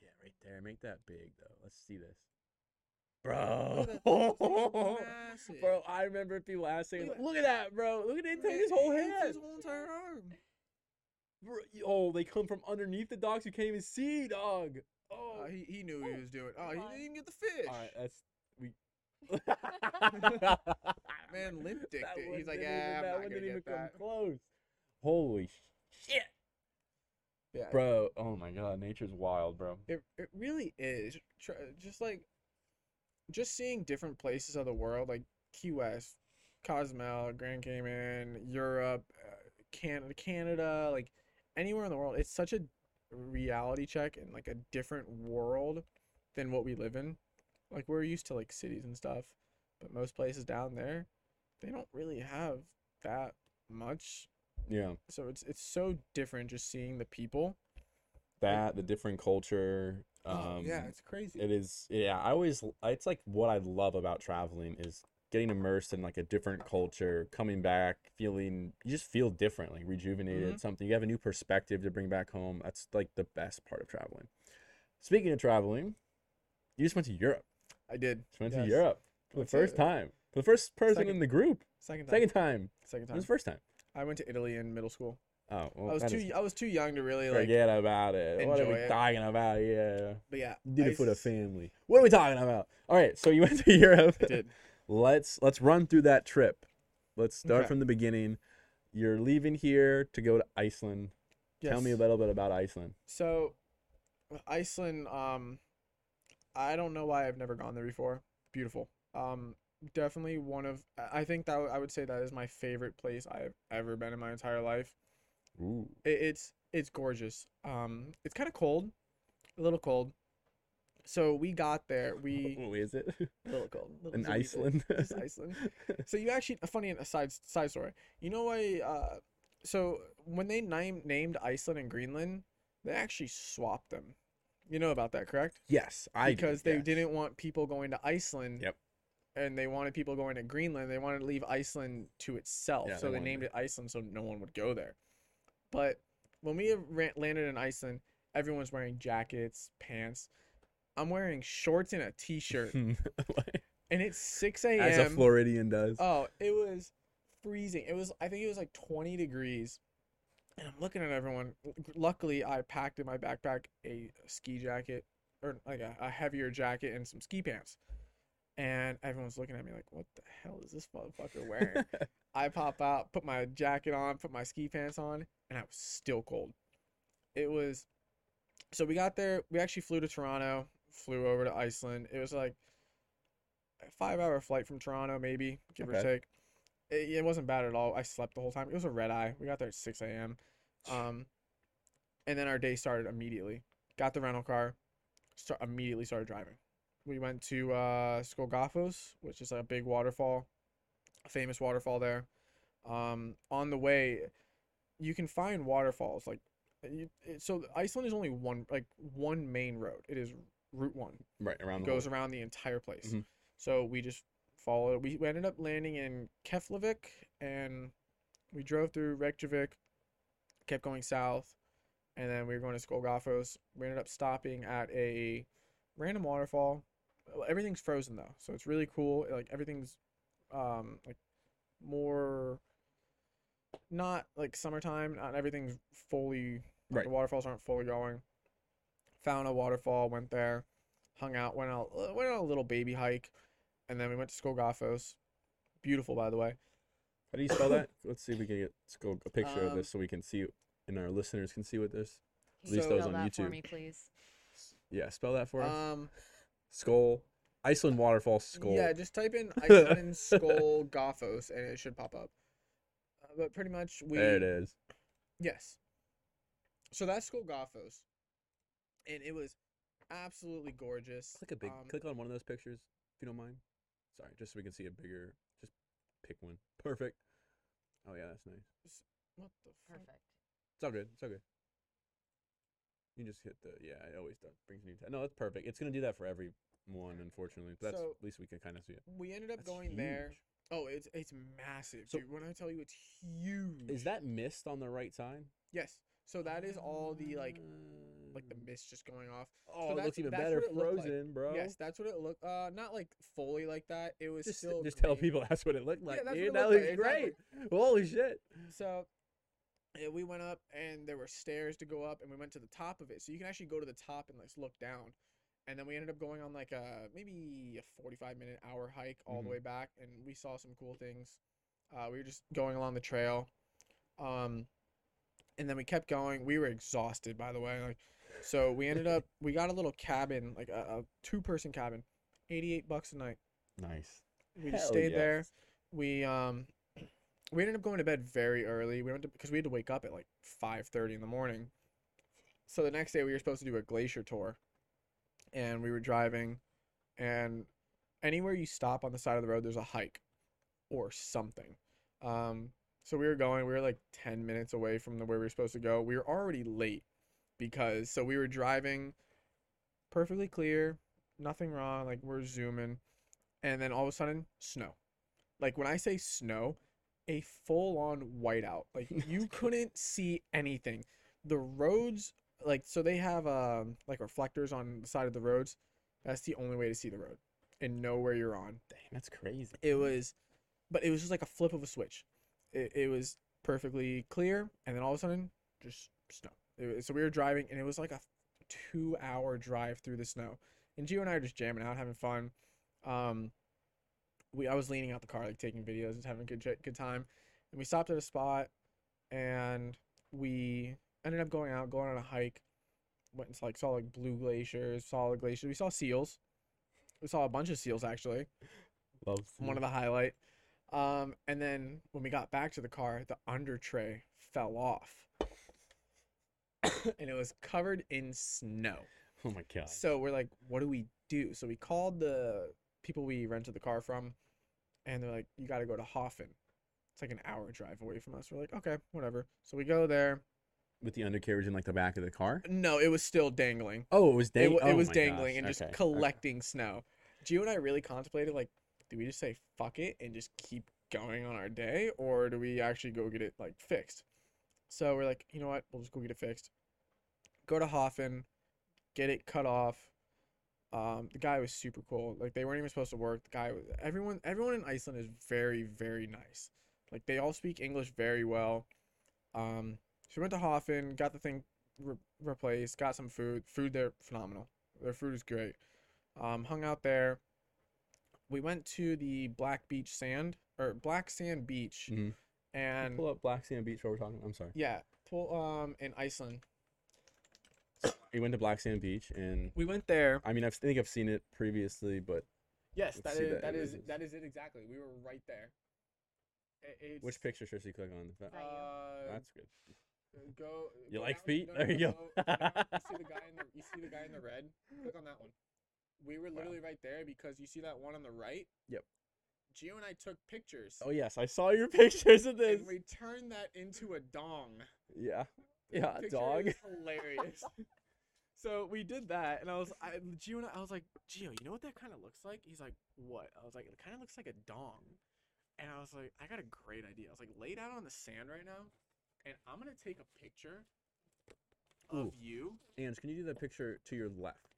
Speaker 2: Yeah, right there. Make that big though. Let's see this. Bro.
Speaker 1: Look at that thing, those things are massive.
Speaker 2: bro, I remember people asking,
Speaker 1: Look at
Speaker 2: look at that, bro. Look at it take his whole head.
Speaker 1: His whole entire arm.
Speaker 2: Bro, Oh, they come from underneath the docks. You can't even see, dog. Oh,
Speaker 1: Uh, he, he knew what he was doing. Oh, he didn't even get the fish.
Speaker 2: All right, that's we.
Speaker 1: Man, limp
Speaker 2: That one
Speaker 1: He's like, "Yeah, I'm
Speaker 2: that
Speaker 1: not
Speaker 2: one didn't even
Speaker 1: get
Speaker 2: come close. Holy shit,
Speaker 1: Yeah,
Speaker 2: bro! Oh my god, nature's wild, bro.
Speaker 1: It it really is. Just like, just seeing different places of the world, like Key West, Cozumel, Grand Cayman, Europe, uh, Canada, Canada, like anywhere in the world. It's such a reality check and like a different world than what we live in. Like we're used to like cities and stuff, but most places down there, they don't really have that much.
Speaker 2: Yeah,
Speaker 1: So it's it's so different just seeing the people.
Speaker 2: that the different culture. Um,
Speaker 1: oh yeah, it's crazy.
Speaker 2: it is. Yeah, I always. It's like what I love about traveling is getting immersed in like a different culture, coming back, feeling you just feel different, like rejuvenated.
Speaker 1: Mhm.
Speaker 2: Something you have a new perspective to bring back home. That's like the best part of traveling. Speaking of traveling, you just went to Europe.
Speaker 1: I did.
Speaker 2: Just went
Speaker 1: Yes.
Speaker 2: to Europe for the first time. For the first person
Speaker 1: Second-
Speaker 2: in the group.
Speaker 1: Second time.
Speaker 2: Second time.
Speaker 1: Second
Speaker 2: It
Speaker 1: time.
Speaker 2: was the first time.
Speaker 1: I went to Italy in middle school.
Speaker 2: Oh, well,
Speaker 1: I was too I was too young to really like.
Speaker 2: forget about it. What are we
Speaker 1: it.
Speaker 2: talking about? Yeah.
Speaker 1: But yeah,
Speaker 2: You did
Speaker 1: I
Speaker 2: it for the family. What are we talking about? All right, so you went to Europe.
Speaker 1: I did.
Speaker 2: let's let's run through that trip. Let's start
Speaker 1: Okay.
Speaker 2: from the beginning. You're leaving here to go to Iceland. Tell me a little bit about Iceland.
Speaker 1: So, Iceland. Um, I don't know why I've never gone there before. Beautiful. Um, definitely one of. I I think that I would say that is my favorite place I've ever been in my entire life.
Speaker 2: Ooh.
Speaker 1: It, it's it's gorgeous. Um, it's kind of cold, a little cold. So we got there. We
Speaker 2: Ooh, is it?
Speaker 1: a little cold. little
Speaker 2: In. Iceland?
Speaker 1: Just Iceland. So you actually a funny a side side story. You know why? Uh, so when they named named Iceland and Greenland, they actually swapped them. You know about that, correct?
Speaker 2: yes, I
Speaker 1: because they
Speaker 2: yes.
Speaker 1: didn't want people going to Iceland.
Speaker 2: Yep.
Speaker 1: And they wanted people going to Greenland. They wanted to leave Iceland to itself.
Speaker 2: Yeah,
Speaker 1: so
Speaker 2: they
Speaker 1: they named it Iceland so no one would go there. But when we ran, landed in Iceland, everyone's wearing jackets, pants. I'm wearing shorts and a t-shirt, and it's 6 a.m.
Speaker 2: As a Floridian does.
Speaker 1: Oh, it was freezing. It was I think it was like 20 degrees. And I'm looking at everyone. Luckily, I packed in my backpack a ski jacket or like a, a heavier jacket and some ski pants. And everyone's looking at me like, "What the hell is this motherfucker wearing?" I pop out, put my jacket on, put my ski pants on, and I was still cold. It was so we got there, we actually flew to Toronto, flew over to Iceland. It was like a 5-hour flight from Toronto maybe, give or take. It, it wasn't bad at all. I slept the whole time. It was a red eye. We got there at 6 a.m. Um and then our day started immediately. Got the rental car, start immediately started driving. We went to uh Skogafoss, which is like a big waterfall, famous waterfall there. Um, on the way, you can find waterfalls like, you, it, so Iceland is only one like one main road. It is Route One.
Speaker 2: right around
Speaker 1: It goes around the entire place.
Speaker 2: Mhm.
Speaker 1: So we just followed. We, we ended up landing in Keflavik, and we drove through Reykjavik, kept going south, and then we were going to Skogafoss. We ended up stopping at a random waterfall. Everything's frozen though, so it's really cool. Like everything's um like more not like summertime. Not everything's fully like,
Speaker 2: Right.
Speaker 1: the waterfalls aren't fully going. Found a waterfall, went there, hung out, went out uh, went on a little baby hike, and then we went to Skogafoss. Beautiful, by the way.
Speaker 2: How do you spell that? Let's see if we can get let's a picture of
Speaker 1: Um,
Speaker 2: this so we can see and our listeners can see what this.
Speaker 3: Can
Speaker 2: least
Speaker 3: you
Speaker 2: those
Speaker 3: spell
Speaker 2: on
Speaker 3: that for
Speaker 2: YouTube.
Speaker 3: me, please?
Speaker 2: Yeah, spell that for us.
Speaker 1: Um,
Speaker 2: Skull. Iceland waterfall skull.
Speaker 1: yeah, just type in Iceland Skull Gophos and it should pop up. Uh, but pretty much we
Speaker 2: there it is.
Speaker 1: Yes. So that's Skull Gophos, and it was absolutely gorgeous.
Speaker 2: Click a big
Speaker 1: Um,
Speaker 2: click on one of those pictures if you don't mind. Sorry, just so we can see a bigger just pick one. Perfect. Oh yeah, that's nice.
Speaker 1: What the fuck?
Speaker 3: Perfect.
Speaker 2: It's all good. It's all good. You just hit the yeah, it always does brings new tab. No, that's perfect. It's gonna do that for every one, unfortunately. But that's
Speaker 1: So-
Speaker 2: at least we can kind of see it.
Speaker 1: We ended up
Speaker 2: That's
Speaker 1: going there. Oh, it's it's massive,
Speaker 2: So-
Speaker 1: dude. When I tell you it's huge.
Speaker 2: Is that mist on the right side?
Speaker 1: Yes. So that is all the like like the
Speaker 2: Um,
Speaker 1: mist just going off.
Speaker 2: Oh, it looks even better
Speaker 1: looked like.
Speaker 2: frozen, bro.
Speaker 1: Yes, that's what it looked. Uh, not like fully like that. It was
Speaker 2: just
Speaker 1: still
Speaker 2: just tell people that's what it looked like,
Speaker 1: that's what
Speaker 2: dude. That looks
Speaker 1: like,
Speaker 2: great.
Speaker 1: exactly.
Speaker 2: Holy shit.
Speaker 1: So yeah, we went up and there were stairs to go up and we went to the top of it. So you can actually go to the top and like look down. And then we ended up going on like a maybe a 45 minute hour hike all
Speaker 2: Mhm.
Speaker 1: the way back and we saw some cool things. Uh, we were just going along the trail um, and then we kept going. We were exhausted by the way like so we ended up we got a little cabin like a, a two person cabin 88 bucks a night.
Speaker 2: Nice.
Speaker 1: we just
Speaker 2: Hell
Speaker 1: stayed there. We um we ended up going to bed very early. We went to because we had to wake up at like 5:30 in the morning. So the next day we were supposed to do a glacier tour and we were driving and anywhere you stop on the side of the road there's a hike or something. Um so we were going we were like 10 minutes away from the where we were supposed to go. We were already late because so we were driving perfectly clear nothing wrong like we're zooming and then all of a sudden snow. Like when i say snow a full-on whiteout. Like you couldn't see anything. The roads like so they have um like reflectors on the side of the roads. That's the only way to see the road and know where you're on.
Speaker 2: Dang, that's crazy.
Speaker 1: it was but it was just like a flip of a switch. It, it was perfectly clear and then all of a sudden just snow. Was- so we were driving and it was like a two hour drive through the snow. And Gio and I are just jamming out having fun. Um we I was leaning out the car like taking videos just having a good good time. And we stopped at a spot and we ended up going out going on a hike went and like saw like blue glaciers saw the glaciers we saw seals we saw a bunch of seals actually
Speaker 2: Love
Speaker 1: one of the highlight. Um, and then when we got back to the car, the under tray fell off, and it was covered in snow.
Speaker 2: Oh my god.
Speaker 1: So we're like, what do we do? So we called the people we rented the car from, and they're like, you got to go to Höfn. It's like an hour drive away from us. We're like, okay, whatever. So we go there.
Speaker 2: With the undercarriage in like the back of the car.
Speaker 1: No, it was still dangling.
Speaker 2: Oh, it was
Speaker 1: It,
Speaker 2: dang.
Speaker 1: it
Speaker 2: oh
Speaker 1: was dangling
Speaker 2: gosh,
Speaker 1: and just
Speaker 2: okay, okay.
Speaker 1: collecting snow. Gio and I really contemplated like, do we just say fuck it and just keep going on our day, or do we actually go get it like fixed? So we're like, you know what? We'll just go get it fixed. Go to Höfn, get it cut off. Um, the guy was super cool. Like they weren't even supposed to work. The guy was everyone. Everyone in Iceland is very very nice. Like they all speak English very well. Um, so we went to Höfn, got the thing re- replaced, got some food. Food there phenomenal. Their food is great. Um, hung out there. We went to the Black Beach Sand or Black Sand Beach,
Speaker 2: Mhm.
Speaker 1: And
Speaker 2: pull up Black Sand Beach while we're talking. I'm sorry.
Speaker 1: yeah, pull um in Iceland.
Speaker 2: We went to Black Sand Beach, and
Speaker 1: We went there.
Speaker 2: I mean, I think I've seen it previously, but
Speaker 1: Yes,
Speaker 2: Let's
Speaker 1: that
Speaker 2: see
Speaker 1: is
Speaker 2: the
Speaker 1: that is
Speaker 2: images.
Speaker 1: that is it exactly. We were right there. It, it's,
Speaker 2: which picture should she click on? That-
Speaker 3: That.
Speaker 1: Uh,
Speaker 2: That's good.
Speaker 1: Go.
Speaker 2: You
Speaker 1: go
Speaker 2: like
Speaker 1: down-
Speaker 2: feet?
Speaker 1: no,
Speaker 2: There you go.
Speaker 1: go you see the guy in the you see the guy in the red. Click on that one. We were literally right there because you see that one on the right.
Speaker 2: Yep.
Speaker 1: Gio and I took pictures.
Speaker 2: Oh yes, I saw your pictures of this.
Speaker 1: and we turned that into a dong.
Speaker 2: Yeah, yeah, dog.
Speaker 1: hilarious. so we did that, and I was, I, Gio and I, I was like, Gio, you know what that kind of looks like? He's like, what? I was like, it kind of looks like a dong. And I was like, I got a great idea. I was like, lay down on the sand right now, and I'm gonna take a picture of
Speaker 2: Ooh.
Speaker 1: you.
Speaker 2: Ange, can you do that picture to your left?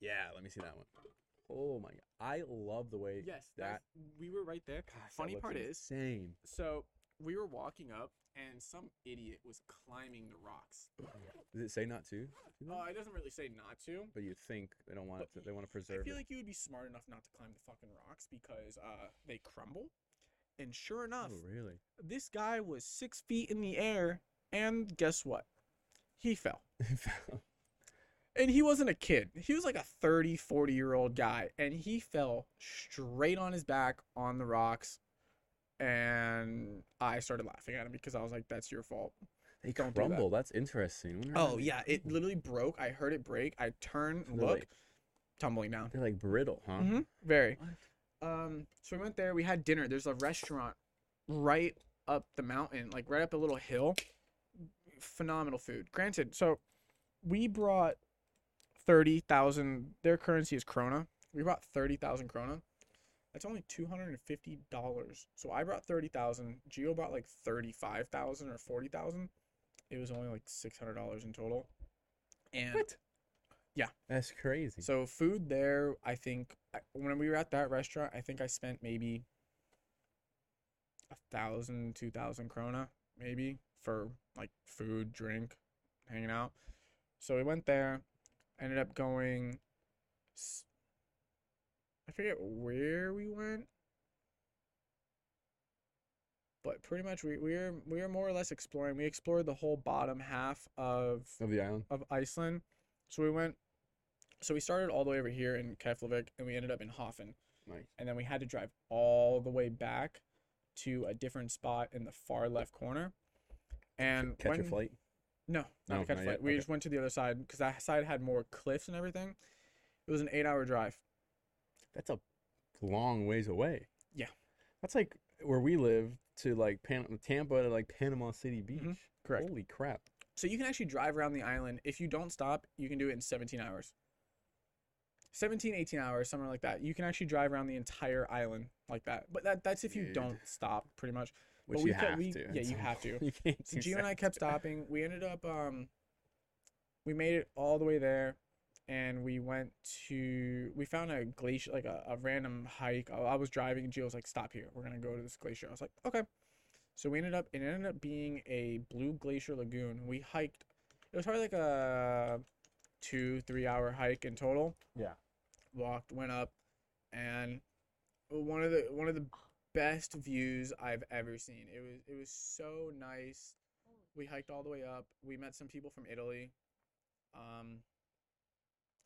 Speaker 2: Yeah, let me see that one. Oh my god, I love the way
Speaker 1: Yes,
Speaker 2: that.
Speaker 1: we were right there.
Speaker 2: Gosh,
Speaker 1: Funny part is,
Speaker 2: insane.
Speaker 1: so we were walking up, and some idiot was climbing the rocks.
Speaker 2: Does it say not to?
Speaker 1: Uh, it doesn't really say not to.
Speaker 2: but you think they don't want it to, they want to preserve.
Speaker 1: I feel
Speaker 2: it.
Speaker 1: like you would be smart enough not to climb the fucking rocks because uh, they crumble. And sure enough,
Speaker 2: oh really?
Speaker 1: this guy was six feet in the air, and guess what? He fell. He fell. And he wasn't a kid. He was like a 30, 40 year old guy. And he fell straight on his back on the rocks. And I started laughing at him because I was like, that's your fault.
Speaker 2: they
Speaker 1: don't do that.
Speaker 2: crumble. That's interesting.
Speaker 1: Oh,
Speaker 2: they
Speaker 1: yeah. It literally broke. I heard it break. I turn look,
Speaker 2: like-
Speaker 1: tumbling down.
Speaker 2: They're like brittle, huh?
Speaker 1: hmm Very.
Speaker 2: What?
Speaker 1: Um, so we went there. We had dinner. There's a restaurant right up the mountain, like right up a little hill. Phenomenal food. Granted, so we brought thirty thousand. Their currency is krona. We brought thirty thousand krona. That's only two hundred and fifty dollars. So I brought thirty thousand. Gio bought like thirty-five thousand or forty thousand. It was only like six hundred dollars in total. And
Speaker 2: What?
Speaker 1: Yeah.
Speaker 2: That's crazy.
Speaker 1: so food there, I think when we were at that restaurant, I think I spent maybe a thousand, two thousand krona, maybe for like food, drink, hanging out. So we went there, ended up going I forget where we went, but pretty much we we were we were more or less exploring. We explored the whole bottom half of
Speaker 2: Of the island.
Speaker 1: of Iceland. So we went. So we started all the way over here in Keflavik, and we ended up in Höfn,
Speaker 2: Nice.
Speaker 1: and then we had to drive all the way back to a different spot in the far left corner. And
Speaker 2: Catch a flight.
Speaker 1: no, not
Speaker 2: No,
Speaker 1: a catch
Speaker 2: not
Speaker 1: flight.
Speaker 2: yet?
Speaker 1: We
Speaker 2: Okay.
Speaker 1: just went to the other side because that side had more cliffs and everything. It was an eight-hour drive.
Speaker 2: That's a long ways away.
Speaker 1: Yeah.
Speaker 2: That's like where we live to like Pan- Tampa to like Panama City Beach.
Speaker 1: Mhm, correct.
Speaker 2: Holy crap.
Speaker 1: So you can actually drive around the island. If you don't stop, you can do it in 17 hours. 17, 18 hours, somewhere like that. You can actually drive around the entire island like that. But that that's if you
Speaker 2: Dude.
Speaker 1: don't stop, pretty much.
Speaker 2: Which
Speaker 1: we
Speaker 2: you
Speaker 1: kept-
Speaker 2: have
Speaker 1: we-
Speaker 2: to.
Speaker 1: yeah, you have to.
Speaker 2: you can't
Speaker 1: So Gio and I kept stopping. We ended up um we made it all the way there and we went to we found a glacier like a, a random hike. I, I was driving and Gio was like, Stop here. We're gonna go to this glacier. I was like, Okay. So we ended up it ended up being a blue glacier lagoon. We hiked it was probably like a two, three hour hike in total.
Speaker 2: Yeah.
Speaker 1: Walked, went up, and one of the one of the best views I've ever seen. It was it was so nice. We hiked all the way up. We met some people from Italy. Um,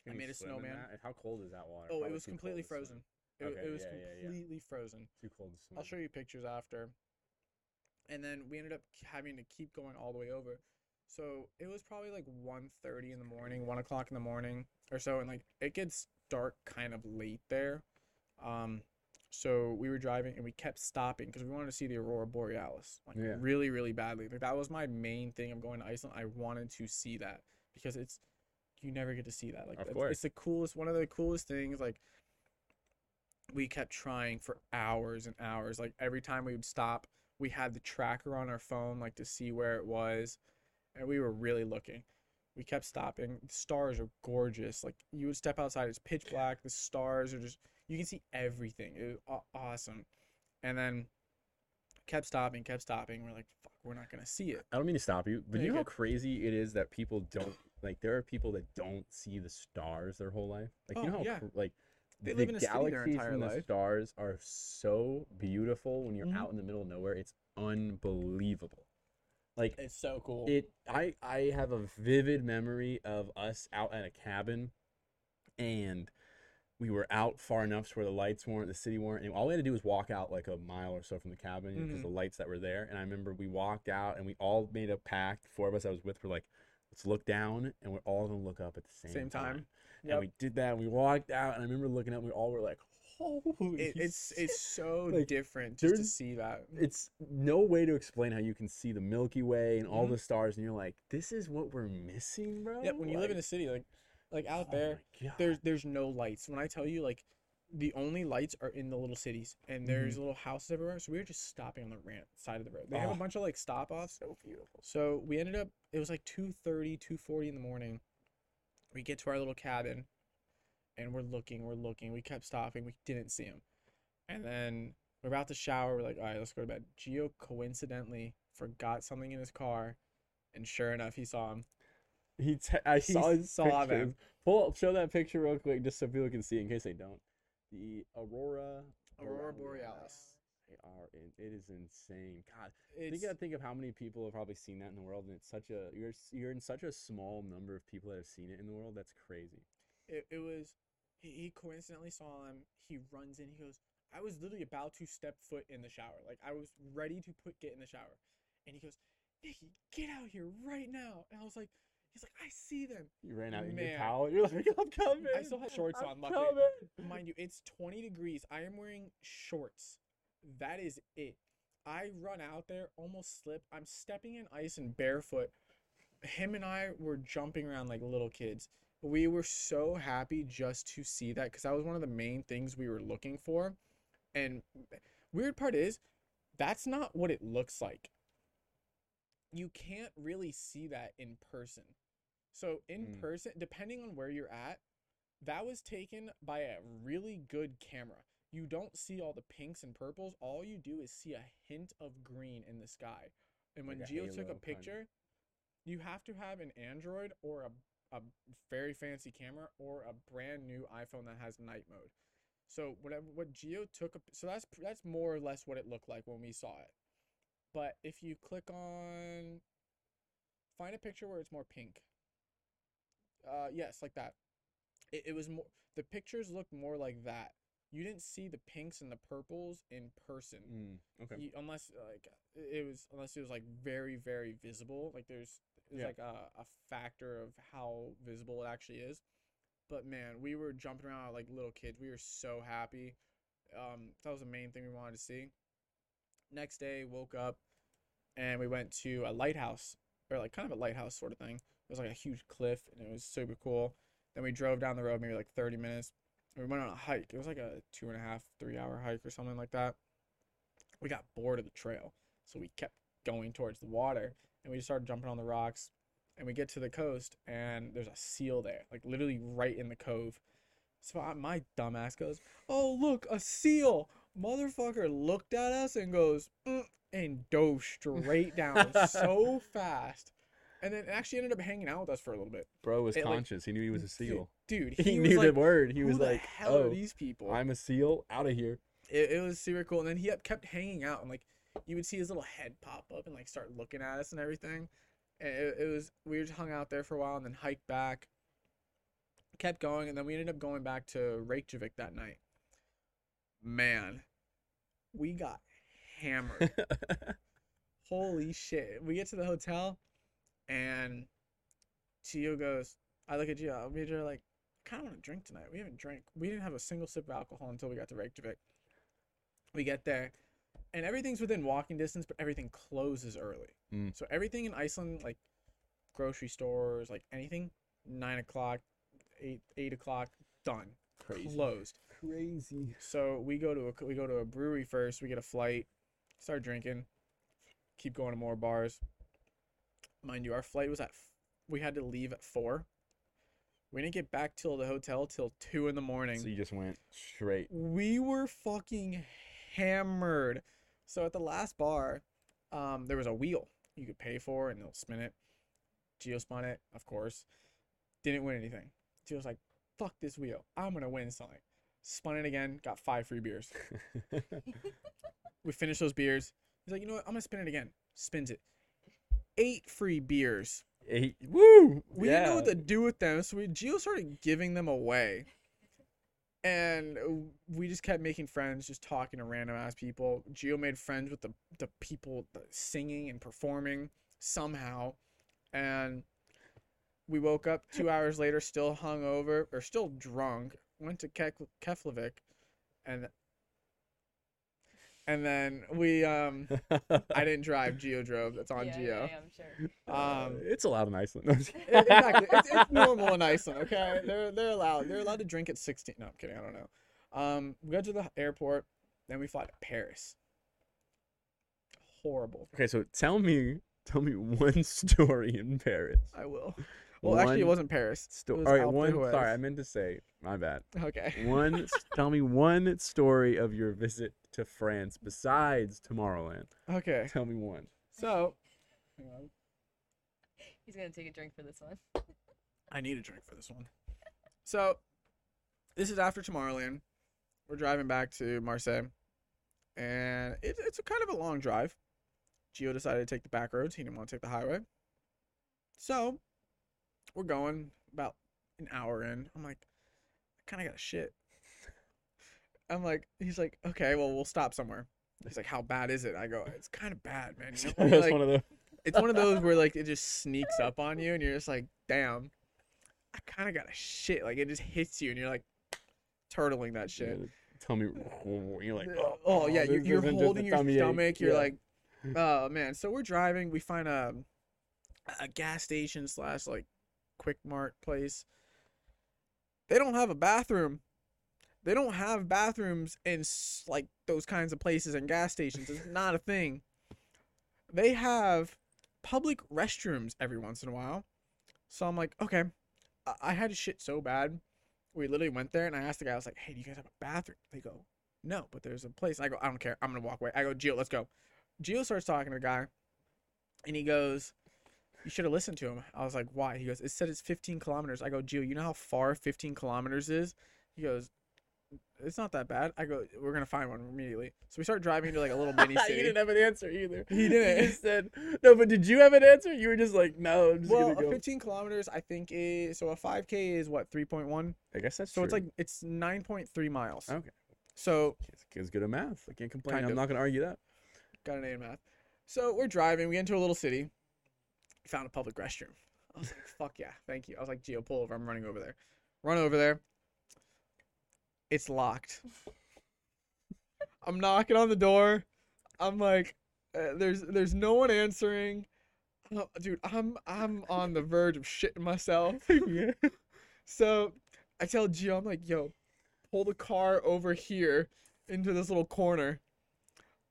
Speaker 1: I
Speaker 2: Can you
Speaker 1: made a
Speaker 2: swim in
Speaker 1: snowman.
Speaker 2: that? How cold is that water?
Speaker 1: oh, it was
Speaker 2: too cold
Speaker 1: completely
Speaker 2: to swim.
Speaker 1: frozen. It,
Speaker 2: Okay,
Speaker 1: it was
Speaker 2: yeah, yeah, yeah.
Speaker 1: completely frozen.
Speaker 2: Too cold to swim.
Speaker 1: I'll show you pictures after. And then we ended up k- having to keep going all the way over. So it was probably like 1.30 in the morning, 1 o'clock in the morning or so. And like it gets dark kind of late there. Um, so we were driving and we kept stopping because we wanted to see the Aurora Borealis like
Speaker 2: Yeah.
Speaker 1: really, really badly. Like that was my main thing of going to Iceland. I wanted to see that because it's, you never get to see that. Like
Speaker 2: Of
Speaker 1: it's,
Speaker 2: course.
Speaker 1: it's the coolest, one of the coolest things. Like we kept trying for hours and hours. Like every time we would stop, we had the tracker on our phone, like to see where it was, and we were really looking. We kept stopping. The stars are gorgeous. Like you would step outside, it's pitch black. The stars are just you can see everything. It was awesome. And then kept stopping, kept stopping. We're like, fuck, we're not gonna see it.
Speaker 2: I don't mean to stop you, but
Speaker 1: Yeah,
Speaker 2: you know how crazy it is that people don't like. There are people that don't see the stars their whole life. Like you
Speaker 1: Oh,
Speaker 2: know how
Speaker 1: yeah.
Speaker 2: like
Speaker 1: They
Speaker 2: the
Speaker 1: live in a city their
Speaker 2: galaxies
Speaker 1: entire
Speaker 2: and the stars are so beautiful when you're
Speaker 1: Mhm.
Speaker 2: out in the middle of nowhere. It's unbelievable. Like
Speaker 1: It's so cool.
Speaker 2: it I I have a vivid memory of us out at a cabin and we were out far enough to where the lights weren't, the city weren't, and all we had to do was walk out like a mile or so from the cabin because
Speaker 1: Mhm.
Speaker 2: the lights that were there. And I remember we walked out and we all made a pact. Four of us I was with were like, let's look down and we're all gonna look up at the same,
Speaker 1: Same time.
Speaker 2: And
Speaker 1: Yep.
Speaker 2: we did that. And we walked out, and I remember looking up. and We all were like, "Holy!"
Speaker 1: It, it's it's so
Speaker 2: Like,
Speaker 1: different just to see that.
Speaker 2: it's no way to explain how you can see the Milky Way and all
Speaker 1: Mhm.
Speaker 2: the stars, and you're like, "This is what we're missing, bro."
Speaker 1: Yeah, when you live in a city, like like out
Speaker 2: oh
Speaker 1: there, there's there's no lights. When I tell you, like the only lights are in the little cities, and there's little houses everywhere. So we were just stopping on the rant side of the road. They have
Speaker 2: Oh.
Speaker 1: a bunch of like stop offs.
Speaker 2: so beautiful.
Speaker 1: So we ended up. It was like 2:30, 2:40 in the morning. We get to our little cabin, and we're looking, we're looking. We kept stopping. We didn't see him, and then we're about to shower. We're like, all right, let's go to bed. Gio coincidentally forgot something in his car, and sure enough, he saw him.
Speaker 2: He, t- I
Speaker 1: He
Speaker 2: saw his
Speaker 1: saw
Speaker 2: pictures.
Speaker 1: them.
Speaker 2: Pull up, show that picture real quick, just so people can see, in case they don't. The aurora,
Speaker 1: Aurora Borealis.
Speaker 2: They are, in, it is insane. God,
Speaker 1: It's
Speaker 2: think gotta think of how many people have probably seen that in the world, and it's such a you're you're in such a small number of people that have seen it in the world. That's crazy.
Speaker 1: it, it was he, he coincidentally saw him he runs in he goes i was literally about to step foot in the shower like i was ready to put get in the shower and he goes nikki get out here right now and i was like he's like i see them
Speaker 2: You ran out in your
Speaker 1: Man.
Speaker 2: towel. You're like, I'm coming.
Speaker 1: I still had shorts
Speaker 2: I'm
Speaker 1: on, luckily.
Speaker 2: coming."
Speaker 1: mind you it's 20 degrees i am wearing shorts that is it i run out there almost slip i'm stepping in ice and barefoot him and i were jumping around like little kids we were so happy just to see that because that was one of the main things we were looking for and weird part is that's not what it looks like you can't really see that in person so in
Speaker 2: Mm.
Speaker 1: person depending on where you're at that was taken by a really good camera. You don't see all the pinks and purples. All you do is see a hint of green in the sky. And when
Speaker 2: Like
Speaker 1: Gio took a picture, you have to have an Android or a a very fancy camera or a brand new iPhone that has night mode. So whatever what Gio took a, so that's that's more or less what it looked like when we saw it. But if you click on find a picture where it's more pink. Uh yes, like that. It, it was more the pictures looked more like that. You didn't see the pinks and the purples in person.
Speaker 2: Mm, okay.
Speaker 1: You, unless like it was unless it was like very very visible like there's there's
Speaker 2: Yeah.
Speaker 1: like a, a factor of how visible it actually is. But man we were jumping around like little kids. We were so happy. Um that was the main thing we wanted to see. Next day woke up and we went to a lighthouse or like kind of a lighthouse sort of thing. It was like a huge cliff and it was super cool. Then we drove down the road maybe like 30 minutes. We went on a hike. It was like a two and a half three hour hike or something like that. We got bored of the trail so we kept going towards the water and we just started jumping on the rocks and we get to the coast and there's a seal there like literally right in the cove so I, my dumbass goes oh look a seal motherfucker looked at us and goes "Mm," and dove straight down so fast and then it actually ended up hanging out with us for a little bit
Speaker 2: Bro was
Speaker 1: it, like,
Speaker 2: conscious. he knew he was a seal.
Speaker 1: dude
Speaker 2: He,
Speaker 1: he, was
Speaker 2: knew
Speaker 1: like,
Speaker 2: the word. He was
Speaker 1: the
Speaker 2: like,
Speaker 1: hell
Speaker 2: "Oh,
Speaker 1: are these people
Speaker 2: I'm a seal. Out of here."
Speaker 1: it, it was super cool. And then he kept hanging out, and like you would see his little head pop up and like start looking at us and everything. And it, it was we just hung out there for a while and then hiked back. Kept going, and then we ended up going back to Reykjavik that night. Man, we got hammered. Holy shit! We get to the hotel, and Gio goes. I look at Gio. Gio are like, kind of want to drink tonight. We haven't drank. We didn't have a single sip of alcohol until we got to Reykjavik. We get there, and everything's within walking distance, but everything closes early.
Speaker 2: Mm.
Speaker 1: So everything in Iceland, like grocery stores, like anything, nine o'clock, eight eight o'clock, done,
Speaker 2: Crazy.
Speaker 1: closed.
Speaker 2: Crazy.
Speaker 1: So we go to a we go to a brewery first. We get a flight, start drinking, keep going to more bars. Mind you, our flight was at we had to leave at four. We didn't get back till the hotel till two in the morning.
Speaker 2: So you just went straight.
Speaker 1: we were fucking hammered. So at the last bar, um, there was a wheel you could pay for and they'll spin it. Gio spun it, of course. Didn't win anything. Gio's like, fuck this wheel. I'm gonna win something. Spun it again, got five free beers. We finished those beers. He's like, you know what? I'm gonna spin it again. Spins it. Eight free beers.
Speaker 2: Eight. Woo!
Speaker 1: We
Speaker 2: yeah.
Speaker 1: didn't know what to do with them, so we Gio started giving them away. And uh, we just kept making friends, just talking to random ass people. Gio made friends with the the people singing and performing somehow, and we woke up two hours later, still hungover or still drunk. Went to Kek- Keflavik, and and then we um I didn't drive. Gio drove. That's on
Speaker 3: yeah,
Speaker 1: Gio.
Speaker 3: Yeah, I'm sure.
Speaker 1: Um,
Speaker 2: it's allowed in Iceland. No, I'm just kidding.
Speaker 1: Exactly. It's, it's normal in Iceland, okay? They're they're allowed. They're allowed to drink at 16. No, I'm kidding. I don't know. Um, we go to the airport, then we fly to Paris. Horrible.
Speaker 2: okay, so tell me, tell me one story in Paris.
Speaker 1: I will. Well, actually, it wasn't Paris. It was
Speaker 2: All right,
Speaker 1: Alpe
Speaker 2: one.
Speaker 1: d'Huez.
Speaker 2: Sorry, I meant to say. My bad.
Speaker 1: Okay.
Speaker 2: One. tell me one story of your visit to France besides Tomorrowland.
Speaker 1: Okay.
Speaker 2: Tell me one.
Speaker 1: So, hang on.
Speaker 3: He's gonna take a drink for this one.
Speaker 1: I need a drink for this one. So, this is after Tomorrowland. We're driving back to Marseille, and it, it's a kind of a long drive. Gio decided to take the back roads. He didn't want to take the highway. So, we're going about an hour in. I'm like, I kind of got a shit. I'm like, he's like, okay, well, we'll stop somewhere. He's like, how bad is it? I go, it's kind of bad, man. You know, like-
Speaker 2: one of the.
Speaker 1: it's one of those where like it just sneaks up on you and you're just like, damn, I kind of got a shit. Like it just hits you and you're like turtling that shit.
Speaker 2: Yeah, tell me. You're like.
Speaker 1: Oh, oh yeah, you're, you're
Speaker 2: isn't just a
Speaker 1: holding your
Speaker 2: tummy ache."
Speaker 1: stomach. You're
Speaker 2: Yeah.
Speaker 1: like, oh man. So we're driving. We find a a gas station slash like quick mart place. They don't have a bathroom. They don't have bathrooms in like those kinds of places and gas stations. It's not a thing. They have public restrooms every once in a while. So I'm like, okay. I, I had to shit so bad. We literally went there and I asked the guy, I was like, hey, do you guys have a bathroom? They go, no, but there's a place. I go, I don't care. I'm gonna walk away. I go, Gio, let's go. Gio starts talking to the guy, and he goes, you should have listened to him. I was like, why? He goes, it said it's 15 kilometers. I go, Gio, you know how far 15 kilometers is? He goes, it's not that bad. I go, we're gonna find one immediately. So we start driving to like a little mini city.
Speaker 2: you didn't have an answer either.
Speaker 1: He didn't.
Speaker 2: You just said no, but did you have an answer? You were just like, no, I'm just
Speaker 1: well,
Speaker 2: go.
Speaker 1: 15 kilometers, I think is so a 5K is what 3.1.
Speaker 2: I guess that's
Speaker 1: So it's like it's 9.3 miles.
Speaker 2: okay.
Speaker 1: So
Speaker 2: Kids, good at math. I can't complain. I'm
Speaker 1: of.
Speaker 2: not gonna argue that.
Speaker 1: got an A in math. So we're driving. We get into a little city. Found a public restroom. I was like, "Fuck yeah, thank you." I was like, "Gio, pull over. I'm running over there." Run over there. It's locked. I'm knocking on the door. I'm like, uh, "There's, there's no one answering." Oh, dude, I'm, I'm on the verge of shitting myself.
Speaker 2: yeah.
Speaker 1: So I tell Gio, I'm like, "Yo, pull the car over here into this little corner.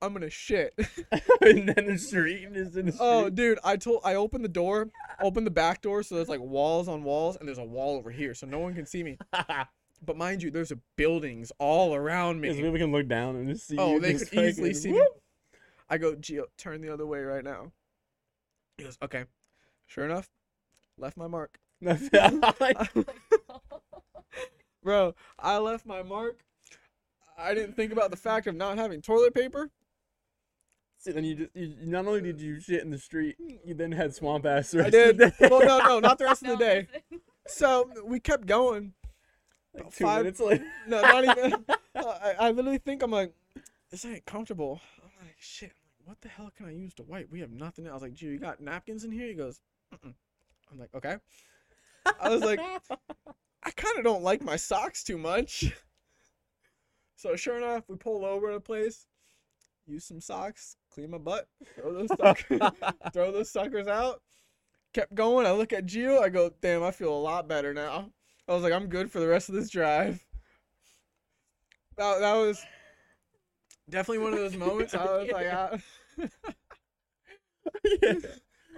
Speaker 1: I'm gonna shit."
Speaker 2: and then the street is in the street.
Speaker 1: Oh, dude, I told I opened the door, opened the back door, so there's like walls on walls, and there's a wall over here, so no one can see me. But mind you, there's buildings all around me.
Speaker 2: Because
Speaker 1: me.
Speaker 2: we can look down and just see.
Speaker 1: Oh,
Speaker 2: you
Speaker 1: they could easily
Speaker 2: fucking
Speaker 1: see me. I go, Gio, turn the other way right now. He goes, okay. Sure enough, left my mark. Bro, I left my mark. I didn't think about the fact of not having toilet paper.
Speaker 2: So then you just you, not only did you shit in the street, you then had swamp ass. the
Speaker 1: I
Speaker 2: rest of
Speaker 1: did.
Speaker 2: the day.
Speaker 1: Well, no, no, not the rest of the day. So we kept going.
Speaker 2: Like two
Speaker 1: five-
Speaker 2: minutes later.
Speaker 1: No, not even. I, I literally think I'm like, this ain't comfortable. I'm like, shit. I'm like, what the hell can I use to wipe? We have nothing. I was like, gee, you got napkins in here? He goes, Mm-mm. I'm like, okay. I was like, I kind of don't like my socks too much. So sure enough, we pull over to a place, use some socks, clean my butt, throw those suckers, throw those suckers out. Kept going. I look at Gio. I go, damn, I feel a lot better now. I was like, I'm good for the rest of this drive. That, that was definitely one of those moments. I was like, ah,
Speaker 2: Yeah.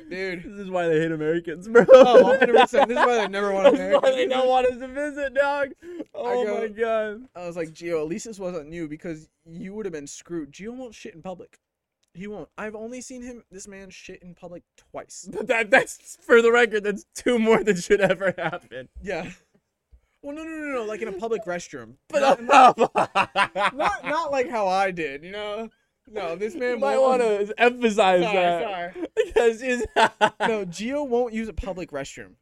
Speaker 1: dude.
Speaker 2: This is why they hate Americans, bro.
Speaker 1: Oh, 100%. This is why they never want
Speaker 2: is why they don't want us to visit, dog. Oh
Speaker 1: go-
Speaker 2: my god.
Speaker 1: I was like, Gio, at least this wasn't you because you would have been screwed. Gio won't shit in public. He won't. I've only seen him, this man, shit in public twice.
Speaker 2: But that that's for the record. That's two more than should ever happen.
Speaker 1: Yeah. Well, no, no, no, no. Like in a public restroom.
Speaker 2: But
Speaker 1: not, not, not, not like how I did, you know? No, this man
Speaker 2: you might want to emphasize
Speaker 1: Sorry,
Speaker 2: that
Speaker 1: sorry.
Speaker 2: because
Speaker 1: No, Gio won't use a public restroom.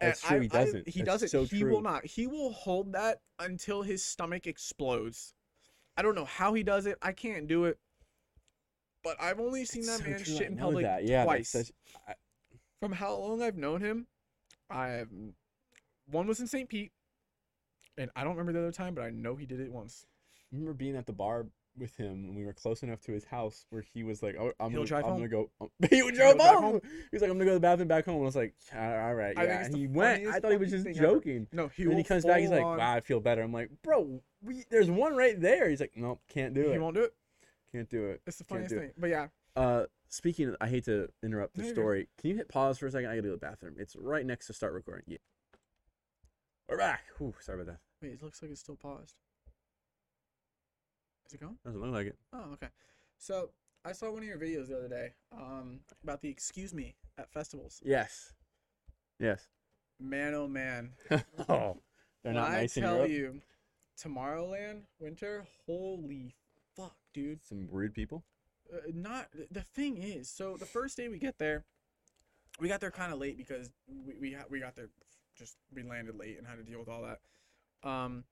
Speaker 1: And
Speaker 2: That's true, he
Speaker 1: I- I-
Speaker 2: doesn't.
Speaker 1: he
Speaker 2: That's
Speaker 1: doesn't.
Speaker 2: so
Speaker 1: he
Speaker 2: true.
Speaker 1: will not. He will hold that until his stomach explodes. I don't know how he does it. I can't do it. But I've only seen
Speaker 2: It's
Speaker 1: that
Speaker 2: so
Speaker 1: man
Speaker 2: true, I
Speaker 1: shit in public
Speaker 2: that. Yeah,
Speaker 1: twice.
Speaker 2: such- I-
Speaker 1: From how long I've known him, I have one was in St. Pete, and I don't remember the other time, but I know he did it once.
Speaker 2: I remember being at the bar with him when we were close enough to his house where he was like, "Oh, I'm
Speaker 1: He'll
Speaker 2: gonna,
Speaker 1: drive
Speaker 2: I'm
Speaker 1: home?
Speaker 2: gonna go." um, he would drive home.
Speaker 1: home?
Speaker 2: He was like, "I'm gonna go to the bathroom back home." And I was like, "Yeah, "All right,
Speaker 1: I think
Speaker 2: yeah."
Speaker 1: it's
Speaker 2: And
Speaker 1: the
Speaker 2: he went. I thought he was
Speaker 1: fucking
Speaker 2: just
Speaker 1: thing ever.
Speaker 2: joking.
Speaker 1: No, he
Speaker 2: and then
Speaker 1: will
Speaker 2: he comes back. He's like,
Speaker 1: on-
Speaker 2: "Wow, I feel better." I'm like, "Bro, we there's one right there." He's like, "Nope, can't do it.
Speaker 1: he
Speaker 2: it.
Speaker 1: won't do it.
Speaker 2: Can't do it."
Speaker 1: It's the
Speaker 2: Can't
Speaker 1: funniest
Speaker 2: do it.
Speaker 1: thing. But yeah,
Speaker 2: Uh, speaking, of, I hate to interrupt the
Speaker 1: No, you're good.
Speaker 2: story. Can you hit pause for a second? I gotta go to the bathroom. It's right next to start recording. Yeah. We're back. Whew, sorry about that.
Speaker 1: Wait, it looks like it's still paused. Is it going?
Speaker 2: Doesn't look like it.
Speaker 1: Oh, okay. So I saw one of your videos the other day, um, about the excuse me at festivals.
Speaker 2: Yes. Yes.
Speaker 1: Man, oh man,
Speaker 2: oh, they're not
Speaker 1: I
Speaker 2: nice in
Speaker 1: tell
Speaker 2: Europe.
Speaker 1: you, Tomorrowland winter, holy fuck, dude.
Speaker 2: Some rude people.
Speaker 1: Uh, not the thing is, so the first day we get there, we got there kind of late because we we, ha- we got there just we landed late and had to deal with all that. Um,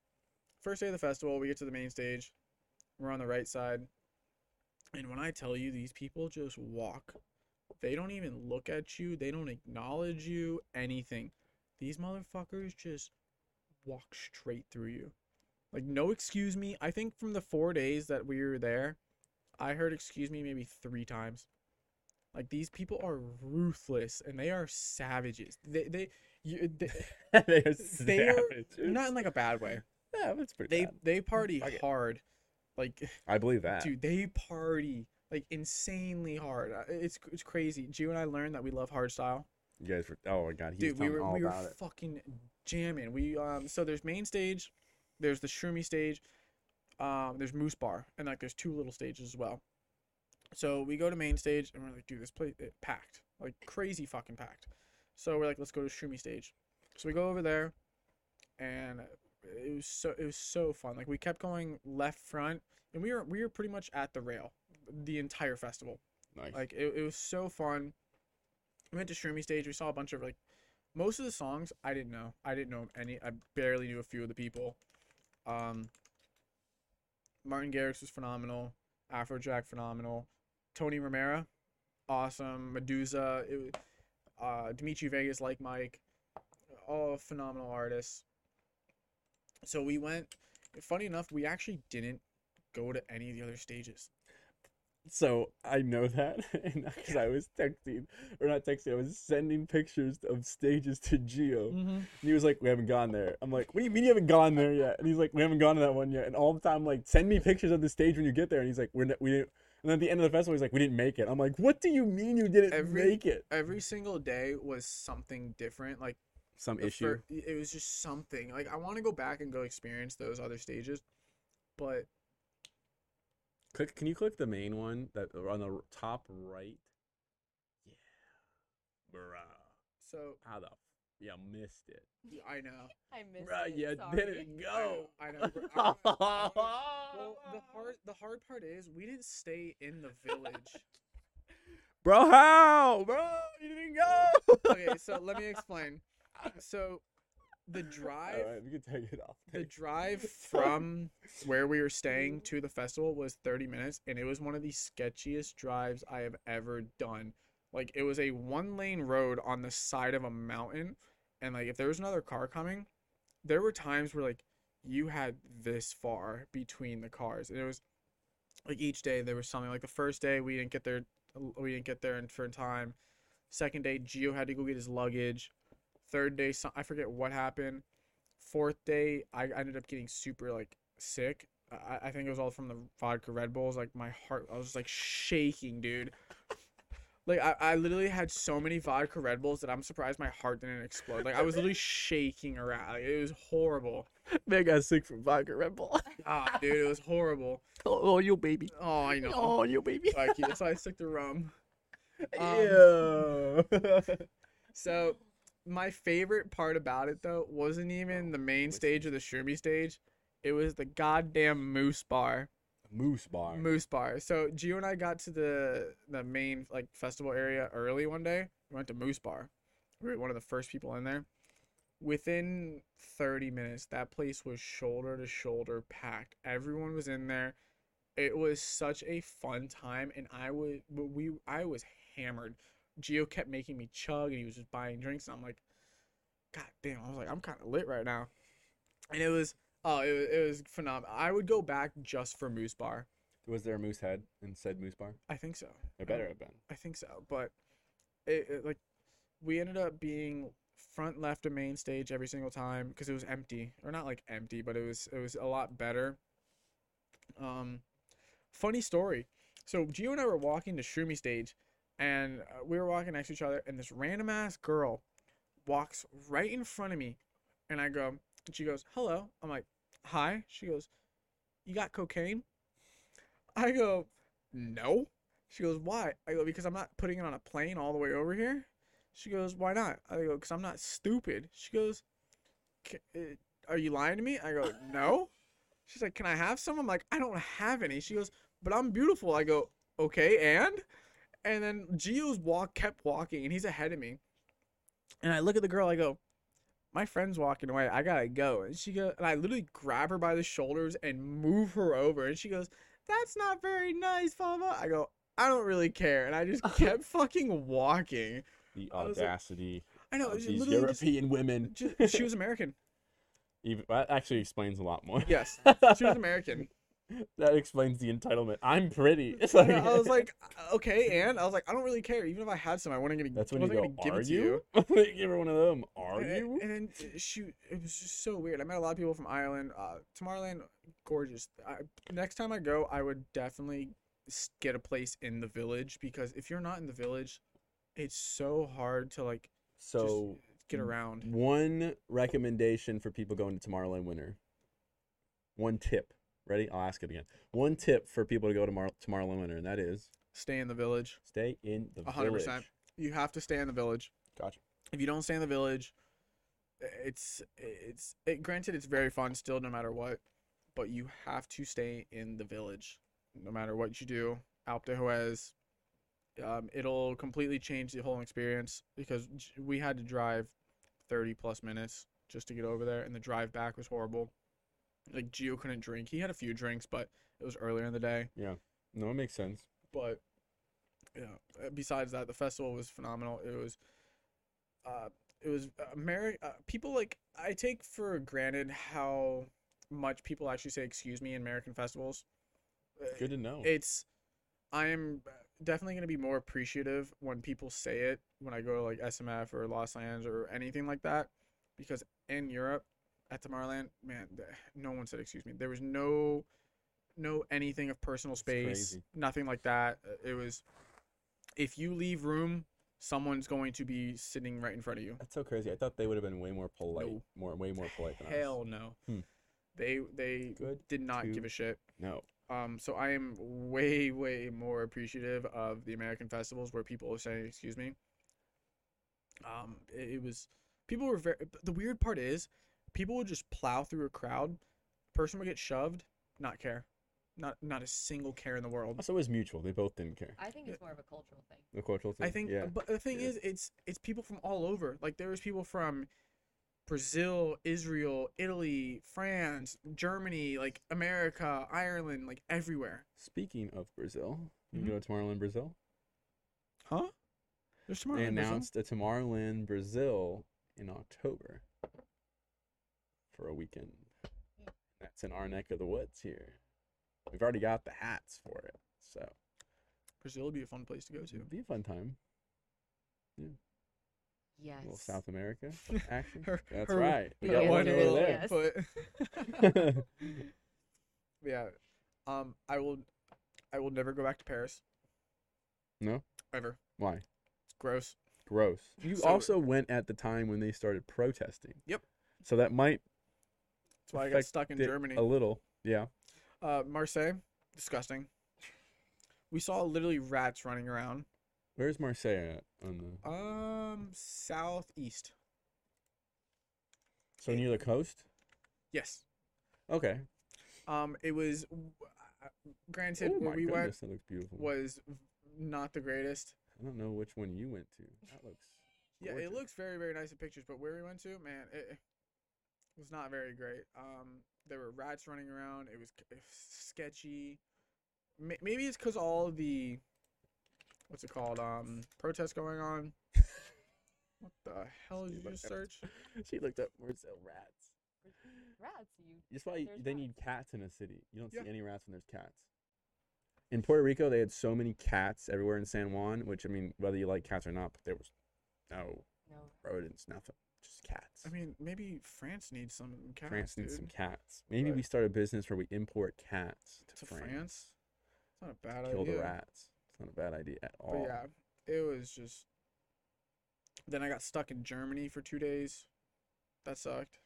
Speaker 1: first day of the festival, we get to the main stage. We're on the right side, and when I tell you these people just walk, they don't even look at you. They don't acknowledge you. Anything. These motherfuckers just walk straight through you. Like no excuse me. I think from the four days that we were there, I heard excuse me maybe three times. Like these people are ruthless and they are savages. They they you they,
Speaker 2: they are
Speaker 1: They are- not in like a bad way.
Speaker 2: Yeah, that's pretty
Speaker 1: They
Speaker 2: bad.
Speaker 1: they party
Speaker 2: Fuck it.
Speaker 1: hard. Like
Speaker 2: I believe that.
Speaker 1: dude, they party like insanely hard. Uh, It's it's crazy. Gio and I learned that we love hard style.
Speaker 2: You guys were. Oh my god, he's
Speaker 1: Dude, we were we were
Speaker 2: it.
Speaker 1: fucking jamming. We um so there's main stage, there's the shroomy stage, um there's Moose Bar, and like there's two little stages as well. So we go to main stage and we're like, dude, this place it packed. like crazy fucking packed. So we're like, let's go to Shroomy stage. So we go over there, and it was so it was so fun. Like we kept going left front, and we were we were pretty much at the rail the entire festival.
Speaker 2: Nice.
Speaker 1: Like it, it was so fun. We went to Shroomy stage. We saw a bunch of like most of the songs I didn't know. I didn't know any. I barely knew a few of the people. Um, Martin Garrix was phenomenal. Afrojack phenomenal. Tony Romera, awesome. Meduza, it, was- uh, Dimitri Vegas, like Mike, all phenomenal artists. So we went. Funny enough, we actually didn't go to any of the other stages.
Speaker 2: So I know that because I was texting, or not texting, I was sending pictures of stages to Gio.
Speaker 1: Mm-hmm.
Speaker 2: And he was like, "We haven't gone there." I'm like, "What do you mean you haven't gone there yet?" And he's like, "We haven't gone to that one yet." And all the time, I'm like, "Send me pictures of the stage when you get there." And he's like, "We're not, we didn't." And then at the end of the festival, he's like, "We didn't make it." I'm like, "What do you mean you didn't
Speaker 1: Every-
Speaker 2: make it?"
Speaker 1: Every single day was something different. Like
Speaker 2: Some issue.
Speaker 1: fir- it was just something. Like I want to go back and go experience those other stages, but
Speaker 2: Click. Can you click the main one that on the top right? Yeah, bruh.
Speaker 1: so
Speaker 2: How the yeah missed it,
Speaker 1: I know.
Speaker 3: I missed
Speaker 2: bruh.
Speaker 3: it.
Speaker 2: You
Speaker 3: sorry.
Speaker 2: didn't go.
Speaker 1: I know. bro. I wanna- I wanna- well, the hard the hard part is we didn't stay in the village.
Speaker 2: Bro, how? Bro, you didn't go.
Speaker 1: okay, so let me explain. So the drive
Speaker 2: All right, we can take it off.
Speaker 1: the drive from where we were staying to the festival was 30 minutes and it was one of the sketchiest drives I have ever done. Like it was a one lane road on the side of a mountain and like if there was another car coming, there were times where like you had this far between the cars. And it was like each day there was something like the first day we didn't get there we didn't get there in for time. Second day Gio had to go get his luggage. Third day I forget what happened fourth day I ended up getting super like sick. I, I think it was all from the vodka Red Bulls. Like my heart, I was just like shaking, dude. Like I, I literally had so many vodka Red Bulls that I'm surprised my heart didn't explode. Like I was literally shaking around. Like, it was horrible.
Speaker 2: Man got sick from vodka Red Bull.
Speaker 1: Ah, dude, it was horrible.
Speaker 2: oh, oh, you baby.
Speaker 1: Oh, I know.
Speaker 2: Oh, you baby.
Speaker 1: Keith, That's why I stick to rum. Um,
Speaker 2: Ew.
Speaker 1: So my favorite part about it though wasn't even the main stage or the Shroomy stage. It was the goddamn Moose Bar.
Speaker 2: Moose bar.
Speaker 1: Moose Bar. So Gio and I got to the the main like festival area early one day. We went to Moose Bar. We were one of the first people in there. Within 30 minutes, that place was shoulder to shoulder packed. Everyone was in there. It was such a fun time, and I was we I was hammered. Gio kept making me chug, and he was just buying drinks, and I'm like, God damn! I was like, I'm kind of lit right now, and it was oh, it was, it was phenomenal. I would go back just for Moose Bar.
Speaker 2: Was there a moose head in said moose bar?
Speaker 1: I think so.
Speaker 2: There better have been.
Speaker 1: I think so, but it, it like we ended up being front left of main stage every single time because it was empty or not like empty, but it was it was a lot better. Um, funny story. So Gio and I were walking to Shroomy stage, and uh, we were walking next to each other, and this random ass girl walks right in front of me, and I go, and she goes, "Hello." I'm like, "Hi." She goes, "You got cocaine?" I go, "No." She goes, "Why?" I go, "Because I'm not putting it on a plane all the way over here." She goes, "Why not?" I go, "Because I'm not stupid." She goes, "K- uh, "Are you lying to me?" I go, "No." She's like, "Can I have some?" I'm like, "I don't have any." She goes, "But I'm beautiful." I go, "Okay, and?" And then Gio's walk kept walking, and he's ahead of me. And I look at the girl. I go, "My friend's walking away. I gotta go." And she goes, and I literally grab her by the shoulders and move her over. And she goes, "That's not very nice, blah blah." I go, "I don't really care," and I just kept fucking walking.
Speaker 2: The
Speaker 1: I like-
Speaker 2: audacity
Speaker 1: I know,
Speaker 2: of these
Speaker 1: literally just,
Speaker 2: European women.
Speaker 1: ju- she was American.
Speaker 2: Even, that actually explains a lot more.
Speaker 1: Yes, she was American.
Speaker 2: that explains the entitlement. I'm pretty. It's like
Speaker 1: I was like, "Uh, okay, and I was like, I don't really care. Even if I had some, I wasn't gonna.
Speaker 2: that's when you go.
Speaker 1: give
Speaker 2: Are
Speaker 1: it to
Speaker 2: you?
Speaker 1: you.
Speaker 2: Give her one of them. Are
Speaker 1: and,
Speaker 2: you?
Speaker 1: And then uh, she, it was just so weird. I met a lot of people from Ireland. Uh, Tomorrowland, gorgeous. I, next time I go, I would definitely get a place in the village because if you're not in the village, it's so hard to like
Speaker 2: So
Speaker 1: get around.
Speaker 2: one recommendation for people going to Tomorrowland Winter. One tip. Ready? I'll ask it again. One tip for people to go to Mar- Tomorrowland Winter, and that is
Speaker 1: Stay in the village.
Speaker 2: stay in the
Speaker 1: A hundred
Speaker 2: village.
Speaker 1: percent. You have to stay in the village.
Speaker 2: Gotcha.
Speaker 1: If you don't stay in the village, it's it's it, granted it's very fun still no matter what, but you have to stay in the village no matter what you do. Alpe de Huez, um, it'll completely change the whole experience because j- we had to drive 30 plus minutes just to get over there, and the drive back was horrible. Like Gio couldn't drink. He had a few drinks, but it was earlier in the day. Yeah.
Speaker 2: No, it makes sense.
Speaker 1: But yeah, uh, besides that, the festival was phenomenal. It was, uh, it was America. Uh, people like I take for granted how much people actually say "excuse me" in American festivals. Uh,
Speaker 2: Good to know.
Speaker 1: It's, I am definitely gonna be more appreciative when people say it when I go to like SMF or Los Angeles or anything like that, because in Europe, at Tomorrowland, man, no one said excuse me. There was no, no anything of personal space,
Speaker 2: crazy.
Speaker 1: nothing like that. Uh, It was, if you leave room, someone's going to be sitting right in front of you.
Speaker 2: That's so crazy. I thought they would have been way more polite,
Speaker 1: No.
Speaker 2: more way more polite than
Speaker 1: Hell
Speaker 2: us.
Speaker 1: no.
Speaker 2: Hmm.
Speaker 1: They they
Speaker 2: Good
Speaker 1: did not give a shit.
Speaker 2: No.
Speaker 1: Um, so I am way, way more appreciative of the American festivals where people are saying, "Excuse me." Um, it, it was people were very. The weird part is, people would just plow through a crowd. Person would get shoved, not care, not not a single care in the world.
Speaker 2: Also, it was mutual. They both didn't care.
Speaker 3: I think it's more of a cultural thing.
Speaker 2: The cultural thing.
Speaker 1: I think,
Speaker 2: Yeah.
Speaker 1: but the thing
Speaker 2: yeah.
Speaker 1: is, it's it's people from all over. Like there was people from Brazil, Israel, Italy, France, Germany, like America, Ireland, like everywhere.
Speaker 2: Speaking of Brazil, you
Speaker 1: Mhm.
Speaker 2: go to Tomorrowland, Brazil.
Speaker 1: Huh? There's tomorrow.
Speaker 2: They
Speaker 1: in Brazil?
Speaker 2: announced a Tomorrowland, Brazil in October for a weekend. That's in our neck of the woods here. We've already got the hats for it, so
Speaker 1: Brazil would be a fun place to go to.
Speaker 2: it'd be a fun time. Yeah.
Speaker 3: Yes.
Speaker 2: A little South America action.
Speaker 1: Her-
Speaker 2: That's
Speaker 1: her-
Speaker 2: right. We got
Speaker 3: Yeah,
Speaker 2: one
Speaker 3: okay,
Speaker 2: over there.
Speaker 3: Yes.
Speaker 1: foot. yeah. Um, I will, I will never go back to Paris.
Speaker 2: No?
Speaker 1: Ever.
Speaker 2: Why?
Speaker 1: It's gross.
Speaker 2: Gross. You
Speaker 1: So-
Speaker 2: also went at the time when they started protesting.
Speaker 1: Yep.
Speaker 2: So that might
Speaker 1: That's why I got stuck in Germany.
Speaker 2: a little. Yeah.
Speaker 1: Uh, Marseille, disgusting. We saw literally rats running around.
Speaker 2: Where's Marseille at on the?
Speaker 1: Um, southeast.
Speaker 2: So near the coast.
Speaker 1: Yes.
Speaker 2: Okay.
Speaker 1: Um, it was. uh, Granted,
Speaker 2: oh
Speaker 1: where we
Speaker 2: goodness,
Speaker 1: went
Speaker 2: that looks beautiful.
Speaker 1: was not the greatest.
Speaker 2: I don't know which one you went to. That looks.
Speaker 1: Yeah, it looks very very nice in pictures, but where we went to, man, it was not very great. Um, there were rats running around. It was it was sketchy. May- Maybe it's because all the what's it called? Um, protests going on. What the hell did you
Speaker 2: Look
Speaker 1: just search?
Speaker 2: She looked up Marseille rats.
Speaker 3: Rats, you.
Speaker 2: That's why you- they
Speaker 3: rats.
Speaker 2: need cats in a city. You don't
Speaker 1: Yeah.
Speaker 2: see any rats when there's cats. In Puerto Rico, they had so many cats everywhere in San Juan, which I mean, whether you like cats or not, but there was no
Speaker 3: No.
Speaker 2: rodents, nothing, just cats.
Speaker 1: I mean, maybe France needs some cats,
Speaker 2: France
Speaker 1: dude.
Speaker 2: needs some cats. Maybe
Speaker 1: But-
Speaker 2: we start a business where we import cats to,
Speaker 1: to
Speaker 2: France,
Speaker 1: France. It's not a bad idea.
Speaker 2: kill
Speaker 1: idea.
Speaker 2: the rats. It's not a bad idea at
Speaker 1: But
Speaker 2: all.
Speaker 1: yeah, it was just. Then I got stuck in Germany for two days. That sucked.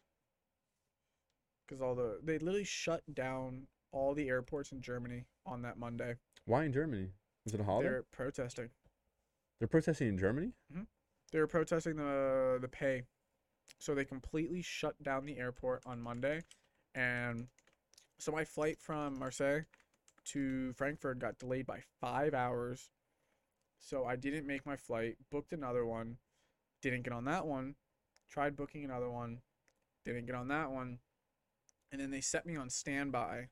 Speaker 1: Cause all the they literally shut down all the airports in Germany on that Monday.
Speaker 2: Why in Germany? Was it a holiday?
Speaker 1: They're protesting.
Speaker 2: They're protesting in Germany. Mm-hmm.
Speaker 1: They were protesting the the pay, so they completely shut down the airport on Monday, and so my flight from Marseille to Frankfurt got delayed by five hours. So I didn't make my flight. Booked another one, didn't get on that one. Tried booking another one, didn't get on that one, and then they set me on standby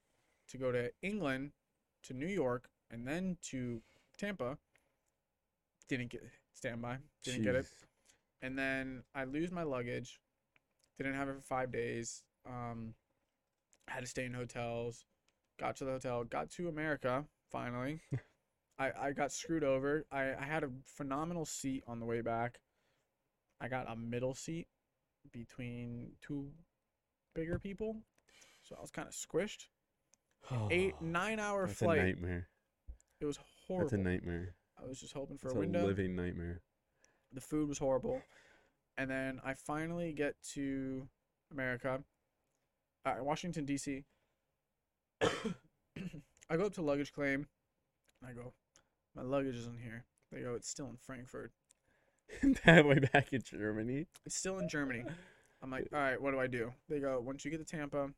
Speaker 1: to go to England, to New York, and then to Tampa. Didn't get standby. Didn't get it
Speaker 2: Jeez.
Speaker 1: And then I lose my luggage. Didn't have it for five days. Um, had to stay in hotels. Got to the hotel. Got to America finally. I I got screwed over. I I had a phenomenal seat on the way back. I got a middle seat between two bigger people, so I was kind of squished. Eight nine hour
Speaker 2: That's
Speaker 1: flight.
Speaker 2: a nightmare.
Speaker 1: It was horrible.
Speaker 2: That's a nightmare.
Speaker 1: I was just hoping for
Speaker 2: It's
Speaker 1: a window.
Speaker 2: It's a living nightmare.
Speaker 1: The food was horrible and then i finally get to america uh, washington d.c i go up to luggage claim and i go my luggage isn't here they go it's still in frankfurt
Speaker 2: that way back in Germany.
Speaker 1: It's still in Germany. I'm like, all right, what do I do? They go, once you get to Tampa,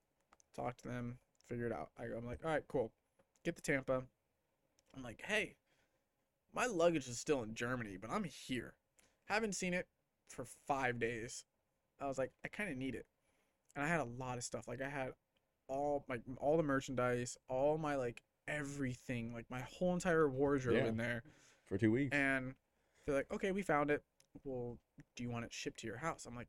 Speaker 1: talk to them, figure it out. I go, I'm like, all right, cool. Get to Tampa. I'm like, hey, my luggage is still in Germany, but I'm here. Haven't seen it for five days. I was like, I kind of need it. And I had a lot of stuff. Like I had all like all the merchandise, all my like everything, like my whole entire wardrobe
Speaker 2: Yeah.
Speaker 1: in there.
Speaker 2: for two weeks.
Speaker 1: And they're like, okay, we found it. Well, do you want it shipped to your house? I'm like,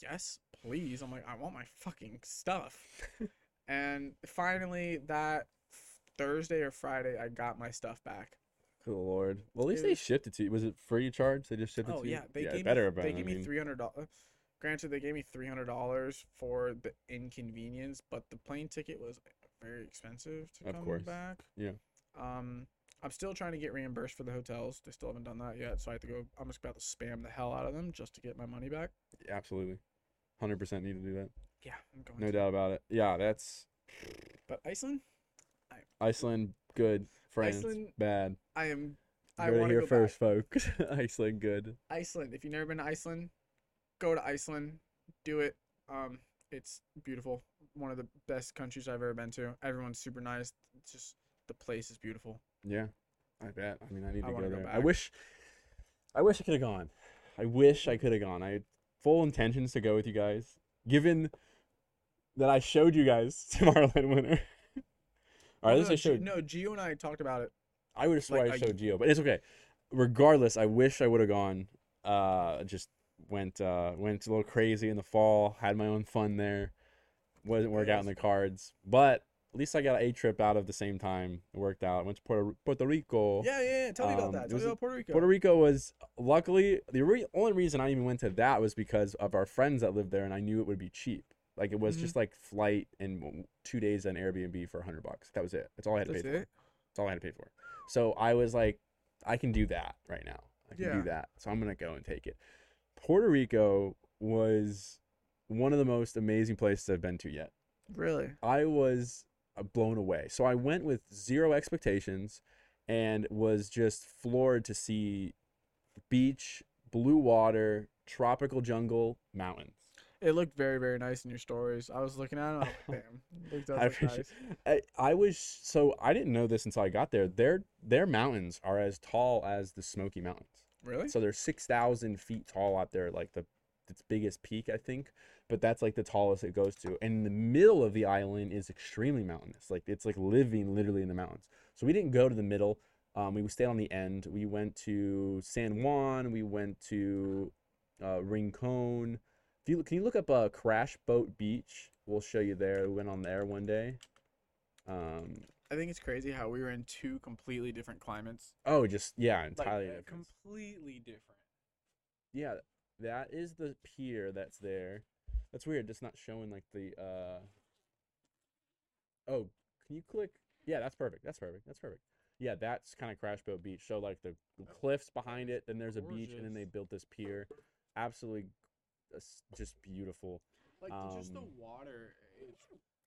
Speaker 1: yes, please. I'm like, I want my fucking stuff. and finally, that Thursday or Friday, I got my stuff back.
Speaker 2: Good lord. Well, at least they shipped it to you. Was it free of charge? They just shipped it
Speaker 1: Oh
Speaker 2: to you.
Speaker 1: yeah, they
Speaker 2: yeah,
Speaker 1: gave
Speaker 2: better.
Speaker 1: me they gave me three hundred dollars. Granted, they gave me three hundred dollars for the inconvenience, but the plane ticket was very expensive to
Speaker 2: Of
Speaker 1: come
Speaker 2: course.
Speaker 1: back.
Speaker 2: Yeah.
Speaker 1: Um, I'm still trying to get reimbursed for the hotels. They still haven't done that yet, so I have to go. I'm just about to spam the hell out of them just to get my money back.
Speaker 2: Absolutely. Hundred percent need to do that.
Speaker 1: Yeah, I'm going.
Speaker 2: No doubt about it. Yeah, that's
Speaker 1: But Iceland,
Speaker 2: Iceland. Good. France.
Speaker 1: Iceland-
Speaker 2: bad.
Speaker 1: I am. I want to
Speaker 2: here
Speaker 1: go
Speaker 2: first, folks. Iceland. Good.
Speaker 1: Iceland. If you've never been to Iceland, go to Iceland. Do it. Um, it's beautiful. One of the best countries I've ever been to. Everyone's super nice. It's just the place is beautiful.
Speaker 2: Yeah, I bet. I mean, I need to
Speaker 1: wanna
Speaker 2: go
Speaker 1: go
Speaker 2: there. I wish. I wish I could have gone. I wish I could have gone. I had full intentions to go with you guys, given that I showed you guys Tomorrowland winner. Or at
Speaker 1: no,
Speaker 2: least I showed.
Speaker 1: no, Gio and I talked about it.
Speaker 2: I would have
Speaker 1: like,
Speaker 2: I
Speaker 1: I-
Speaker 2: showed Gio, but it's okay. Regardless, I wish I would have gone. Uh, just went uh went a little crazy in the fall. Had my own fun there. Wasn't work out in the cards, but at least I got a trip out of the same time. It worked out. I went to Puerto Puerto Rico.
Speaker 1: Yeah, yeah. yeah. Tell me
Speaker 2: Um,
Speaker 1: about that.
Speaker 2: it
Speaker 1: Tell
Speaker 2: was
Speaker 1: me about Puerto Rico.
Speaker 2: Puerto Rico was luckily the re- only reason I even went to that was because of our friends that lived there, and I knew it would be cheap. Like it was
Speaker 1: Mhm.
Speaker 2: just like flight and two days on Airbnb for a hundred bucks. That was it. That's all I had to
Speaker 1: That's
Speaker 2: pay for.
Speaker 1: it.
Speaker 2: That's all I had to pay for. So I was like, I can do that right now. I can
Speaker 1: Yeah.
Speaker 2: do that. So I'm gonna go and take it. Puerto Rico was one of the most amazing places I've been to yet.
Speaker 1: Really?
Speaker 2: I was uh, blown away. So I went with zero expectations and was just floored to see beach, blue water, tropical jungle, mountains.
Speaker 1: It looked very, very nice in your stories. I was looking at it. I was like, damn. It
Speaker 2: I appreciate.
Speaker 1: nice.
Speaker 2: I, I was so I didn't know this until I got there. Their their mountains are as tall as the Smoky Mountains.
Speaker 1: Really?
Speaker 2: So they're six thousand feet tall out there, like the its biggest peak, I think. But that's like the tallest it goes to. And the middle of the island is extremely mountainous. Like it's like living literally in the mountains. So we didn't go to the middle. Um, we stayed on the end. We went to San Juan. We went to uh, Rincon. If you can you look up uh, Crash Boat Beach? We'll show you there. We went on there one day. Um,
Speaker 1: I think it's crazy how we were in two completely different climates.
Speaker 2: oh, just yeah, entirely
Speaker 1: uh,
Speaker 2: different.
Speaker 1: completely different.
Speaker 2: Yeah, that is the pier that's there. That's weird. Just not showing like the uh Oh, can you click? Yeah, that's perfect. That's perfect. That's perfect. Yeah, that's kind of Crash Boat Beach. So like the cliffs behind it, then there's a beach, and then they built this pier. Absolutely, just beautiful.
Speaker 1: Like just the
Speaker 2: Um,
Speaker 1: water. Is,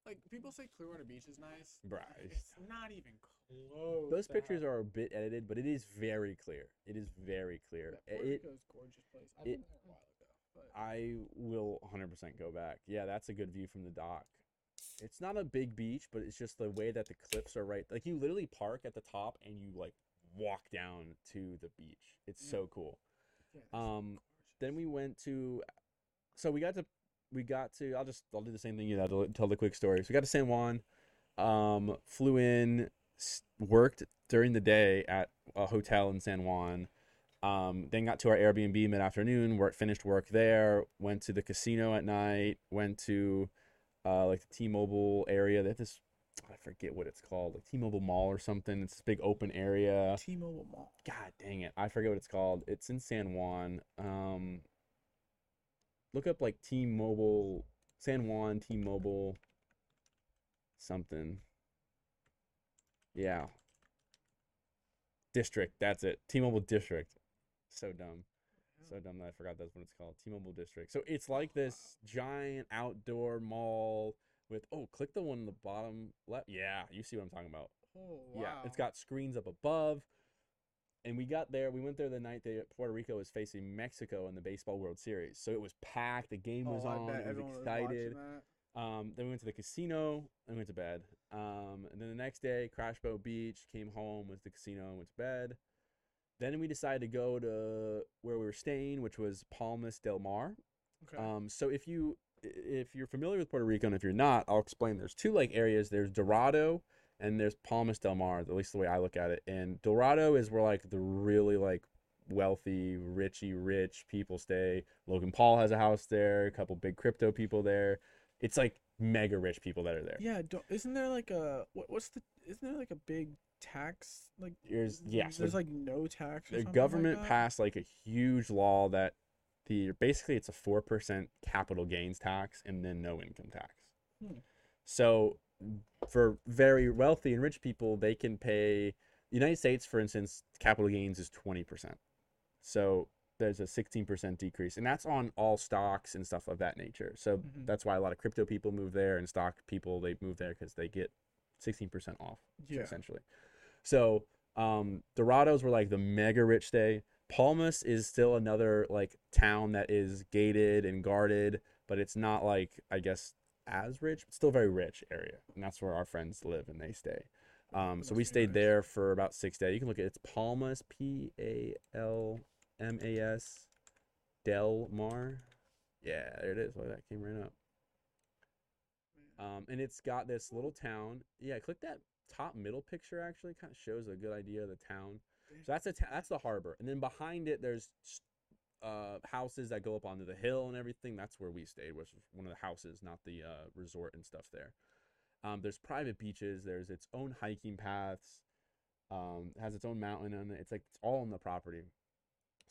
Speaker 1: like people say Clearwater Beach is nice.
Speaker 2: Bruh,
Speaker 1: It's
Speaker 2: it's-
Speaker 1: not even close.
Speaker 2: Those pictures
Speaker 1: how-
Speaker 2: are a bit edited, but it is very clear. It is very clear.
Speaker 1: Yeah, Puerto
Speaker 2: It
Speaker 1: Rico's gorgeous place. I've
Speaker 2: it-
Speaker 1: been there a while ago. But
Speaker 2: I will 100% go back. Yeah, that's a good view from the dock. It's not a big beach, but it's just the way that the cliffs are right. Like you literally park at the top and you like walk down to the beach. It's
Speaker 1: Yeah.
Speaker 2: so cool.
Speaker 1: yeah,
Speaker 2: Um then we went to so we got to we got to I'll just I'll do the same thing you know tell the quick story. So we got to San Juan, um, flew in, worked during the day at a hotel in San Juan, um, then got to our Airbnb mid afternoon. Work finished work there. Went to the casino at night. Went to uh, like the T-Mobile area. They have this I forget what it's called, like T-Mobile Mall or something. It's this big open area.
Speaker 1: T-Mobile Mall.
Speaker 2: God dang it. I forget what it's called. It's in San Juan. Um look up like T-Mobile San Juan T-Mobile something. Yeah. District, that's it. T-Mobile District. So dumb. So mm-hmm. dumb that I forgot that's what it's called. T-Mobile District. So it's like this giant outdoor mall with oh, click the one in the bottom left. Yeah, you see what I'm talking about.
Speaker 1: Oh wow.
Speaker 2: Yeah, it's got screens up above, and we got there. We went there the night that Puerto Rico was facing Mexico in the Baseball World Series. So it was packed. The game was
Speaker 1: Oh, I
Speaker 2: on. It was
Speaker 1: was
Speaker 2: excited.
Speaker 1: that.
Speaker 2: Um, then we went to the casino and went to bed. Um, and then the next day, Crash Boat Beach, came home, went to the casino, and went to bed. Then we decided to go to where we were staying, which was Palmas del Mar.
Speaker 1: Okay.
Speaker 2: Um, so if you if you're familiar with Puerto Rico, and if you're not, I'll explain. There's two like areas. There's Dorado and there's Palmas del Mar. At least the way I look at it. And Dorado is where like the really like wealthy, richy rich people stay. Logan Paul has a house there. A couple big crypto people there. It's like mega rich people that are there.
Speaker 1: yeah. Don't, isn't there like a what, what's the? Isn't there like a big tax? Like
Speaker 2: There's yes,
Speaker 1: There's like no tax. Or
Speaker 2: the government
Speaker 1: like
Speaker 2: passed like a huge law that the basically it's a four percent capital gains tax and then no income tax.
Speaker 1: Hmm.
Speaker 2: So for very wealthy and rich people, they can pay. United States, for instance, capital gains is twenty percent. So there's a sixteen percent decrease, and that's on all stocks and stuff of that nature. So
Speaker 1: Mhm.
Speaker 2: that's why a lot of crypto people move there, and stock people they move there because they get sixteen percent off
Speaker 1: Yeah.
Speaker 2: essentially. So um, Dorados were like the mega rich day. Palmas is still another like town that is gated and guarded, but it's not like I guess as rich, but still very rich area, and that's where our friends live and they stay. Um, so we stayed
Speaker 1: nice.
Speaker 2: there for about six days. You can look at it's Palmas, P A L M A S, Del Mar. Yeah, there it is. Look, that came right up. Um, and it's got this little town. Yeah, click that top middle picture. Actually, kind of shows a good idea of the town. So that's a ta- that's the harbor, and then behind it, there's uh, houses that go up onto the hill and everything. That's where we stayed, which was one of the houses, not the uh, resort and stuff there. Um, there's private beaches. There's its own hiking paths. Um, it has its own mountain and it. It's like it's all on the property.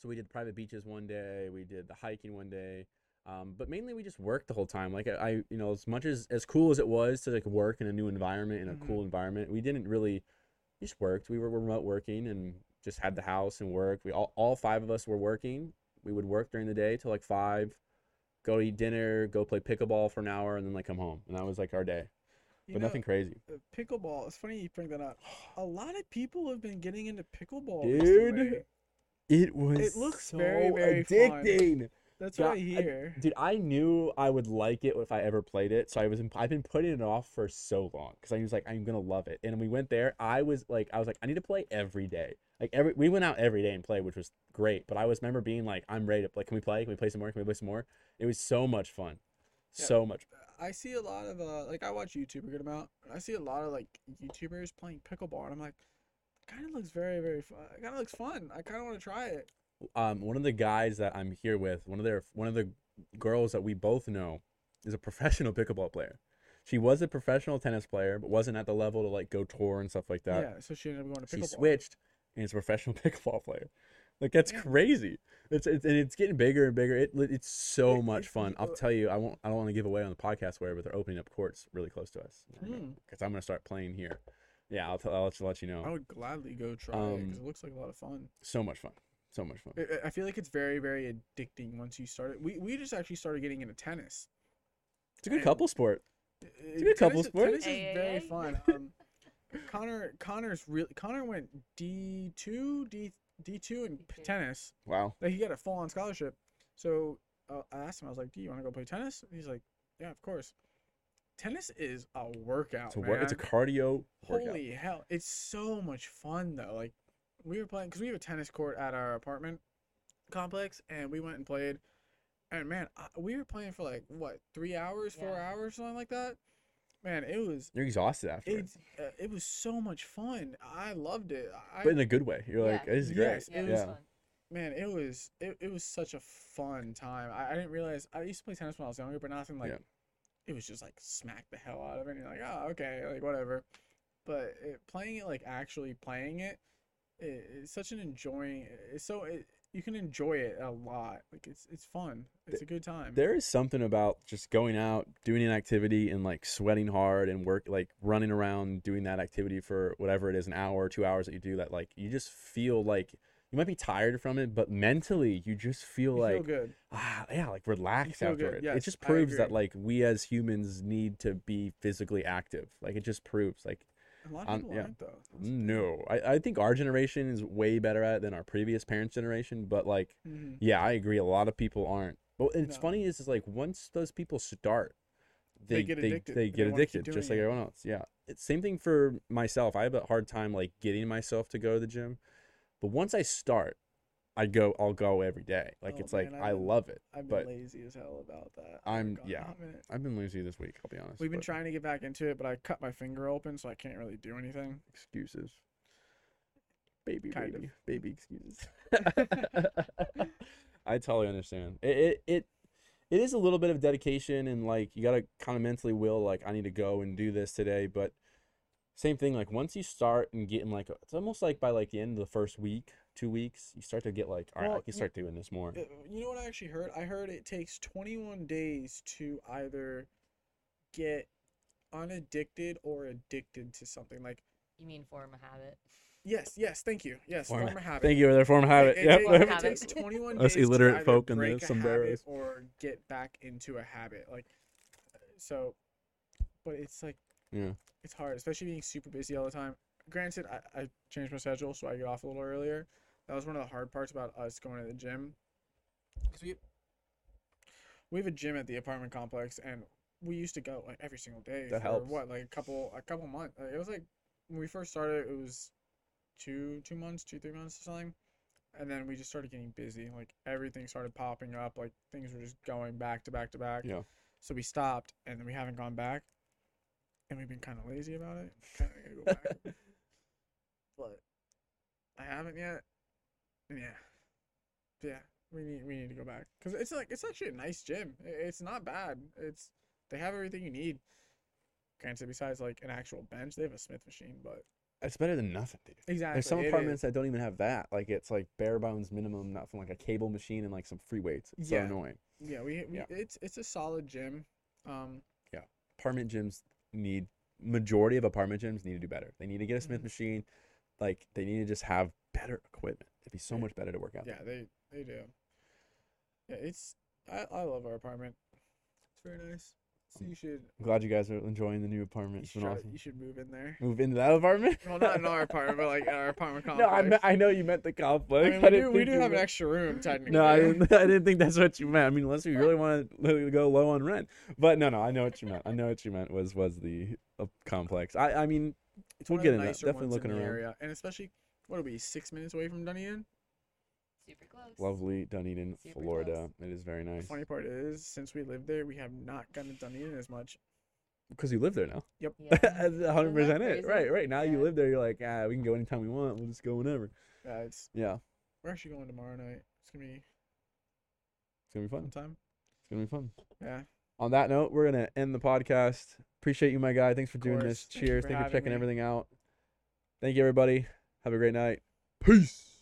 Speaker 2: So we did private beaches one day. We did the hiking one day. Um, but mainly we just worked the whole time. Like I, I, you know, as much as as cool as it was to like work in a new environment in a
Speaker 1: Mhm.
Speaker 2: cool environment, we didn't really we just worked. We were remote working and just had the house and work. We all all five of us were working. We would work during the day till like five, go eat dinner, go play pickleball for an hour, and then like come home. And that was like our day.
Speaker 1: You
Speaker 2: But
Speaker 1: know,
Speaker 2: nothing crazy.
Speaker 1: uh, Pickleball. It's funny you bring that up. A lot of people have been getting into pickleball.
Speaker 2: Dude. It was
Speaker 1: It looks
Speaker 2: so
Speaker 1: very, very fun.
Speaker 2: addicting.
Speaker 1: That's
Speaker 2: Yeah,
Speaker 1: what I
Speaker 2: I- Dude, I knew I would like it if I ever played it. So I was I've been putting it off for so long because I was like I'm gonna love it. And we went there. I was like I was like I need to play every day. Like every we went out every day and played, which was great. But I was remember being like I'm ready to like can we play? Can we play some more? Can we play some more? It was so much fun.
Speaker 1: Yeah.
Speaker 2: So much.
Speaker 1: I see a lot of uh, like I watch YouTube a good amount. And I see a lot of like YouTubers playing pickleball, and I'm like, kind of looks very, very fun. It kind of looks fun. I kind of want to try it.
Speaker 2: um, one of the guys that I'm here with, one of their one of the girls that we both know, is a professional pickleball player. She was a professional tennis player, but wasn't at the level to like go tour and stuff like that.
Speaker 1: yeah, so she ended up going to pickleball.
Speaker 2: she switched and is a professional pickleball player. Like that's
Speaker 1: Yeah.
Speaker 2: crazy. It's, it's and it's getting bigger and bigger. It it's so
Speaker 1: It-
Speaker 2: much
Speaker 1: it's-
Speaker 2: fun. I'll tell you, I won't I don't want to give away on the podcast where, but they're opening up courts really close to us.
Speaker 1: Hmm.
Speaker 2: Because I'm gonna start playing here. Yeah, I'll tell I'll let you, let you know.
Speaker 1: I would gladly go try it
Speaker 2: Um,
Speaker 1: because it looks like a lot of fun.
Speaker 2: So much fun. So much fun.
Speaker 1: I- I- I feel like it's very, very addicting once you start it. We we just actually started getting into tennis.
Speaker 2: It's a good
Speaker 1: and-
Speaker 2: couple sport.
Speaker 1: Uh,
Speaker 2: a good couple sport.
Speaker 1: Tennis is very fun. Um, Connor Connor's really Connor went D two D D two in p-
Speaker 3: D2.
Speaker 1: tennis.
Speaker 2: Wow.
Speaker 1: Like he got a full on scholarship. So uh, I asked him, I was like, "Do you want to go play tennis?" He's like, "Yeah, of course." Tennis is a workout,
Speaker 2: It's a
Speaker 1: man.
Speaker 2: It's a cardio workout.
Speaker 1: Holy hell! It's so much fun though. Like we were playing because we have a tennis court at our apartment complex, and we went and played. And man, I, we were playing for like what three hours, four hours, something like that. Man, it was
Speaker 2: You're exhausted after. it.
Speaker 1: uh, it was so much fun. I loved it. I,
Speaker 2: but in a good way. You're like,
Speaker 3: Yeah.
Speaker 2: this is
Speaker 1: Yes,
Speaker 2: great.
Speaker 1: it
Speaker 3: Yeah,
Speaker 1: was
Speaker 2: yeah.
Speaker 3: fun.
Speaker 1: man, it was it, it was such a fun time. I, I didn't realize I used to play tennis when I was younger, but nothing like
Speaker 2: Yeah.
Speaker 1: it was just like smack the hell out of it. And you're like, oh, okay, like whatever. But it, playing it, like actually playing it, it, it's such an enjoying. It's so it, you can enjoy it a lot. Like it's it's fun. It's a good time.
Speaker 2: There is something about just going out, doing an activity, and like sweating hard and work, like running around, doing that activity for whatever it is, an hour, two hours that you do that. Like you just feel like you might be tired from it, but mentally you just feel
Speaker 1: You
Speaker 2: like
Speaker 1: feel good.
Speaker 2: ah, yeah, like relaxed after
Speaker 1: good,
Speaker 2: it.
Speaker 1: yes,
Speaker 2: it just proves that like we as humans need to be physically active. Like it just proves like
Speaker 1: A lot of
Speaker 2: Um,
Speaker 1: people
Speaker 2: yeah.
Speaker 1: aren't though. That's.
Speaker 2: No, I, I think our generation is way better at it than our previous parents' generation. But like,
Speaker 1: Mhm.
Speaker 2: yeah, I agree. A lot of people aren't. But it's
Speaker 1: No.
Speaker 2: funny is, is like once those people start,
Speaker 1: They
Speaker 2: they
Speaker 1: get
Speaker 2: they,
Speaker 1: addicted,
Speaker 2: they
Speaker 1: and they
Speaker 2: get addicted just like
Speaker 1: it.
Speaker 2: everyone else. Yeah, it's same thing for myself. I have a hard time like getting myself to go to the gym, but once I start, I go. I'll go every day. Like
Speaker 1: Oh,
Speaker 2: it's like
Speaker 1: man,
Speaker 2: I
Speaker 1: I've been-
Speaker 2: love it.
Speaker 1: I've been
Speaker 2: but
Speaker 1: lazy as hell about that.
Speaker 2: Oh I'm-
Speaker 1: Like,
Speaker 2: yeah.
Speaker 1: I haven't-
Speaker 2: been lazy this week. I'll be honest.
Speaker 1: We've been
Speaker 2: but
Speaker 1: trying to get back into it, but I cut my finger open, so I can't really do anything.
Speaker 2: excuses. Baby,
Speaker 1: Kind of.
Speaker 2: baby, baby excuses. I totally understand. It, it it it is a little bit of dedication and like you gotta kind of mentally will like I need to go and do this today, but same thing. Like once you start and getting like it's almost like by like the end of the first week, two weeks, you start to get like all right,
Speaker 1: Well,
Speaker 2: I can
Speaker 1: y-
Speaker 2: start doing this more.
Speaker 1: Uh, You know what I actually heard? I heard it takes 21 days to either get unaddicted or addicted to something. Like,
Speaker 3: You mean form a habit?
Speaker 1: yes, yes, thank you. Yes,
Speaker 2: Form-
Speaker 1: form a habit.
Speaker 2: Thank you for their form of habit.
Speaker 1: It,
Speaker 2: Yep.
Speaker 1: it,
Speaker 3: Form
Speaker 1: it
Speaker 3: habit.
Speaker 1: takes 21
Speaker 2: Us
Speaker 1: days
Speaker 2: illiterate
Speaker 1: to
Speaker 2: folk in the
Speaker 1: break a habit
Speaker 2: sombreros.
Speaker 1: or get back into a habit. Like, so, but it's like,
Speaker 2: Yeah.
Speaker 1: it's hard, especially being super busy all the time. Granted, I, I changed my schedule so I get off a little earlier. That was one of the hard parts about us going to the gym. 'Cause we, we have a gym at the apartment complex, and we used to go like every single day
Speaker 2: That
Speaker 1: for
Speaker 2: helps.
Speaker 1: what like a couple a couple months. Like, uh, it was like when we first started, it was two two months, two three months or something, and then we just started getting busy. Like everything started popping up. Like things were just going back to back to back.
Speaker 2: Yeah.
Speaker 1: So we stopped, and then we haven't gone back, and we've been kind of lazy about it. Kind of go back, but I haven't yet. Yeah, yeah, we need we need to go back because it's like it's actually a nice gym. It's not bad. It's they have everything you need. Granted, besides like an actual bench, they have a Smith machine, but
Speaker 2: It's better than nothing, dude.
Speaker 1: exactly.
Speaker 2: There's some
Speaker 1: it is.
Speaker 2: apartments that don't even have that. Like it's like bare bones minimum, not from like a cable machine and like some free weights. It's
Speaker 1: Yeah.
Speaker 2: so annoying.
Speaker 1: Yeah, we, we
Speaker 2: Yeah.
Speaker 1: it's it's a solid gym. Um, Yeah.
Speaker 2: Apartment gyms need majority of apartment gyms need to do better. They need to get a Smith
Speaker 1: Mhm.
Speaker 2: machine. Like they need to just have better equipment. It'd be so much better to work out.
Speaker 1: yeah, they they do. Yeah, it's I I love our apartment. It's very nice. So you should
Speaker 2: I'm glad you guys are enjoying the new apartment.
Speaker 1: you
Speaker 2: It's
Speaker 1: should,
Speaker 2: been
Speaker 1: try,
Speaker 2: awesome.
Speaker 1: you should move in there.
Speaker 2: Move into that apartment?
Speaker 1: Well, not in our apartment, but like in our apartment
Speaker 2: no,
Speaker 1: complex.
Speaker 2: I, me- I know you meant the complex.
Speaker 1: I mean, we
Speaker 2: didn't
Speaker 1: do, we
Speaker 2: think
Speaker 1: do
Speaker 2: you
Speaker 1: have an
Speaker 2: meant-
Speaker 1: extra room technically.
Speaker 2: No, I didn't. I didn't think that's what you meant. I mean, unless we really want to go low on rent. But no, no, I know what you meant. I know what you meant was was the uh, complex. I I mean,
Speaker 1: It's
Speaker 2: we'll
Speaker 1: one
Speaker 2: get
Speaker 1: of the
Speaker 2: into that.
Speaker 1: nicer
Speaker 2: Definitely
Speaker 1: ones
Speaker 2: looking
Speaker 1: in the
Speaker 2: around.
Speaker 1: area, and especially what are we six minutes away from Dunedin?
Speaker 3: Super close.
Speaker 2: lovely Dunedin,
Speaker 3: Super
Speaker 2: Florida. It is very nice.
Speaker 1: The funny part is, since we live there, we have not gone to Dunedin as much.
Speaker 2: Because you live there now.
Speaker 1: Yep.
Speaker 3: Yeah.
Speaker 2: That's 100% it.
Speaker 3: crazy?
Speaker 2: Right, right. Now you live there, you're like, ah, we can go anytime we want. We'll just go whenever.
Speaker 1: Yeah, it's
Speaker 2: Yeah,
Speaker 1: we're actually going tomorrow night. It's gonna be
Speaker 2: it's gonna be
Speaker 1: fun
Speaker 2: fun.
Speaker 1: time.
Speaker 2: It's gonna be fun.
Speaker 1: Yeah.
Speaker 2: On that note, we're gonna end the podcast. Appreciate you, my guy. Thanks for doing
Speaker 1: course.
Speaker 2: this.
Speaker 1: Thank you
Speaker 2: Cheers.
Speaker 1: for
Speaker 2: Thank you for checking
Speaker 1: me.
Speaker 2: everything out. Thank you, everybody. Have a great night. Peace.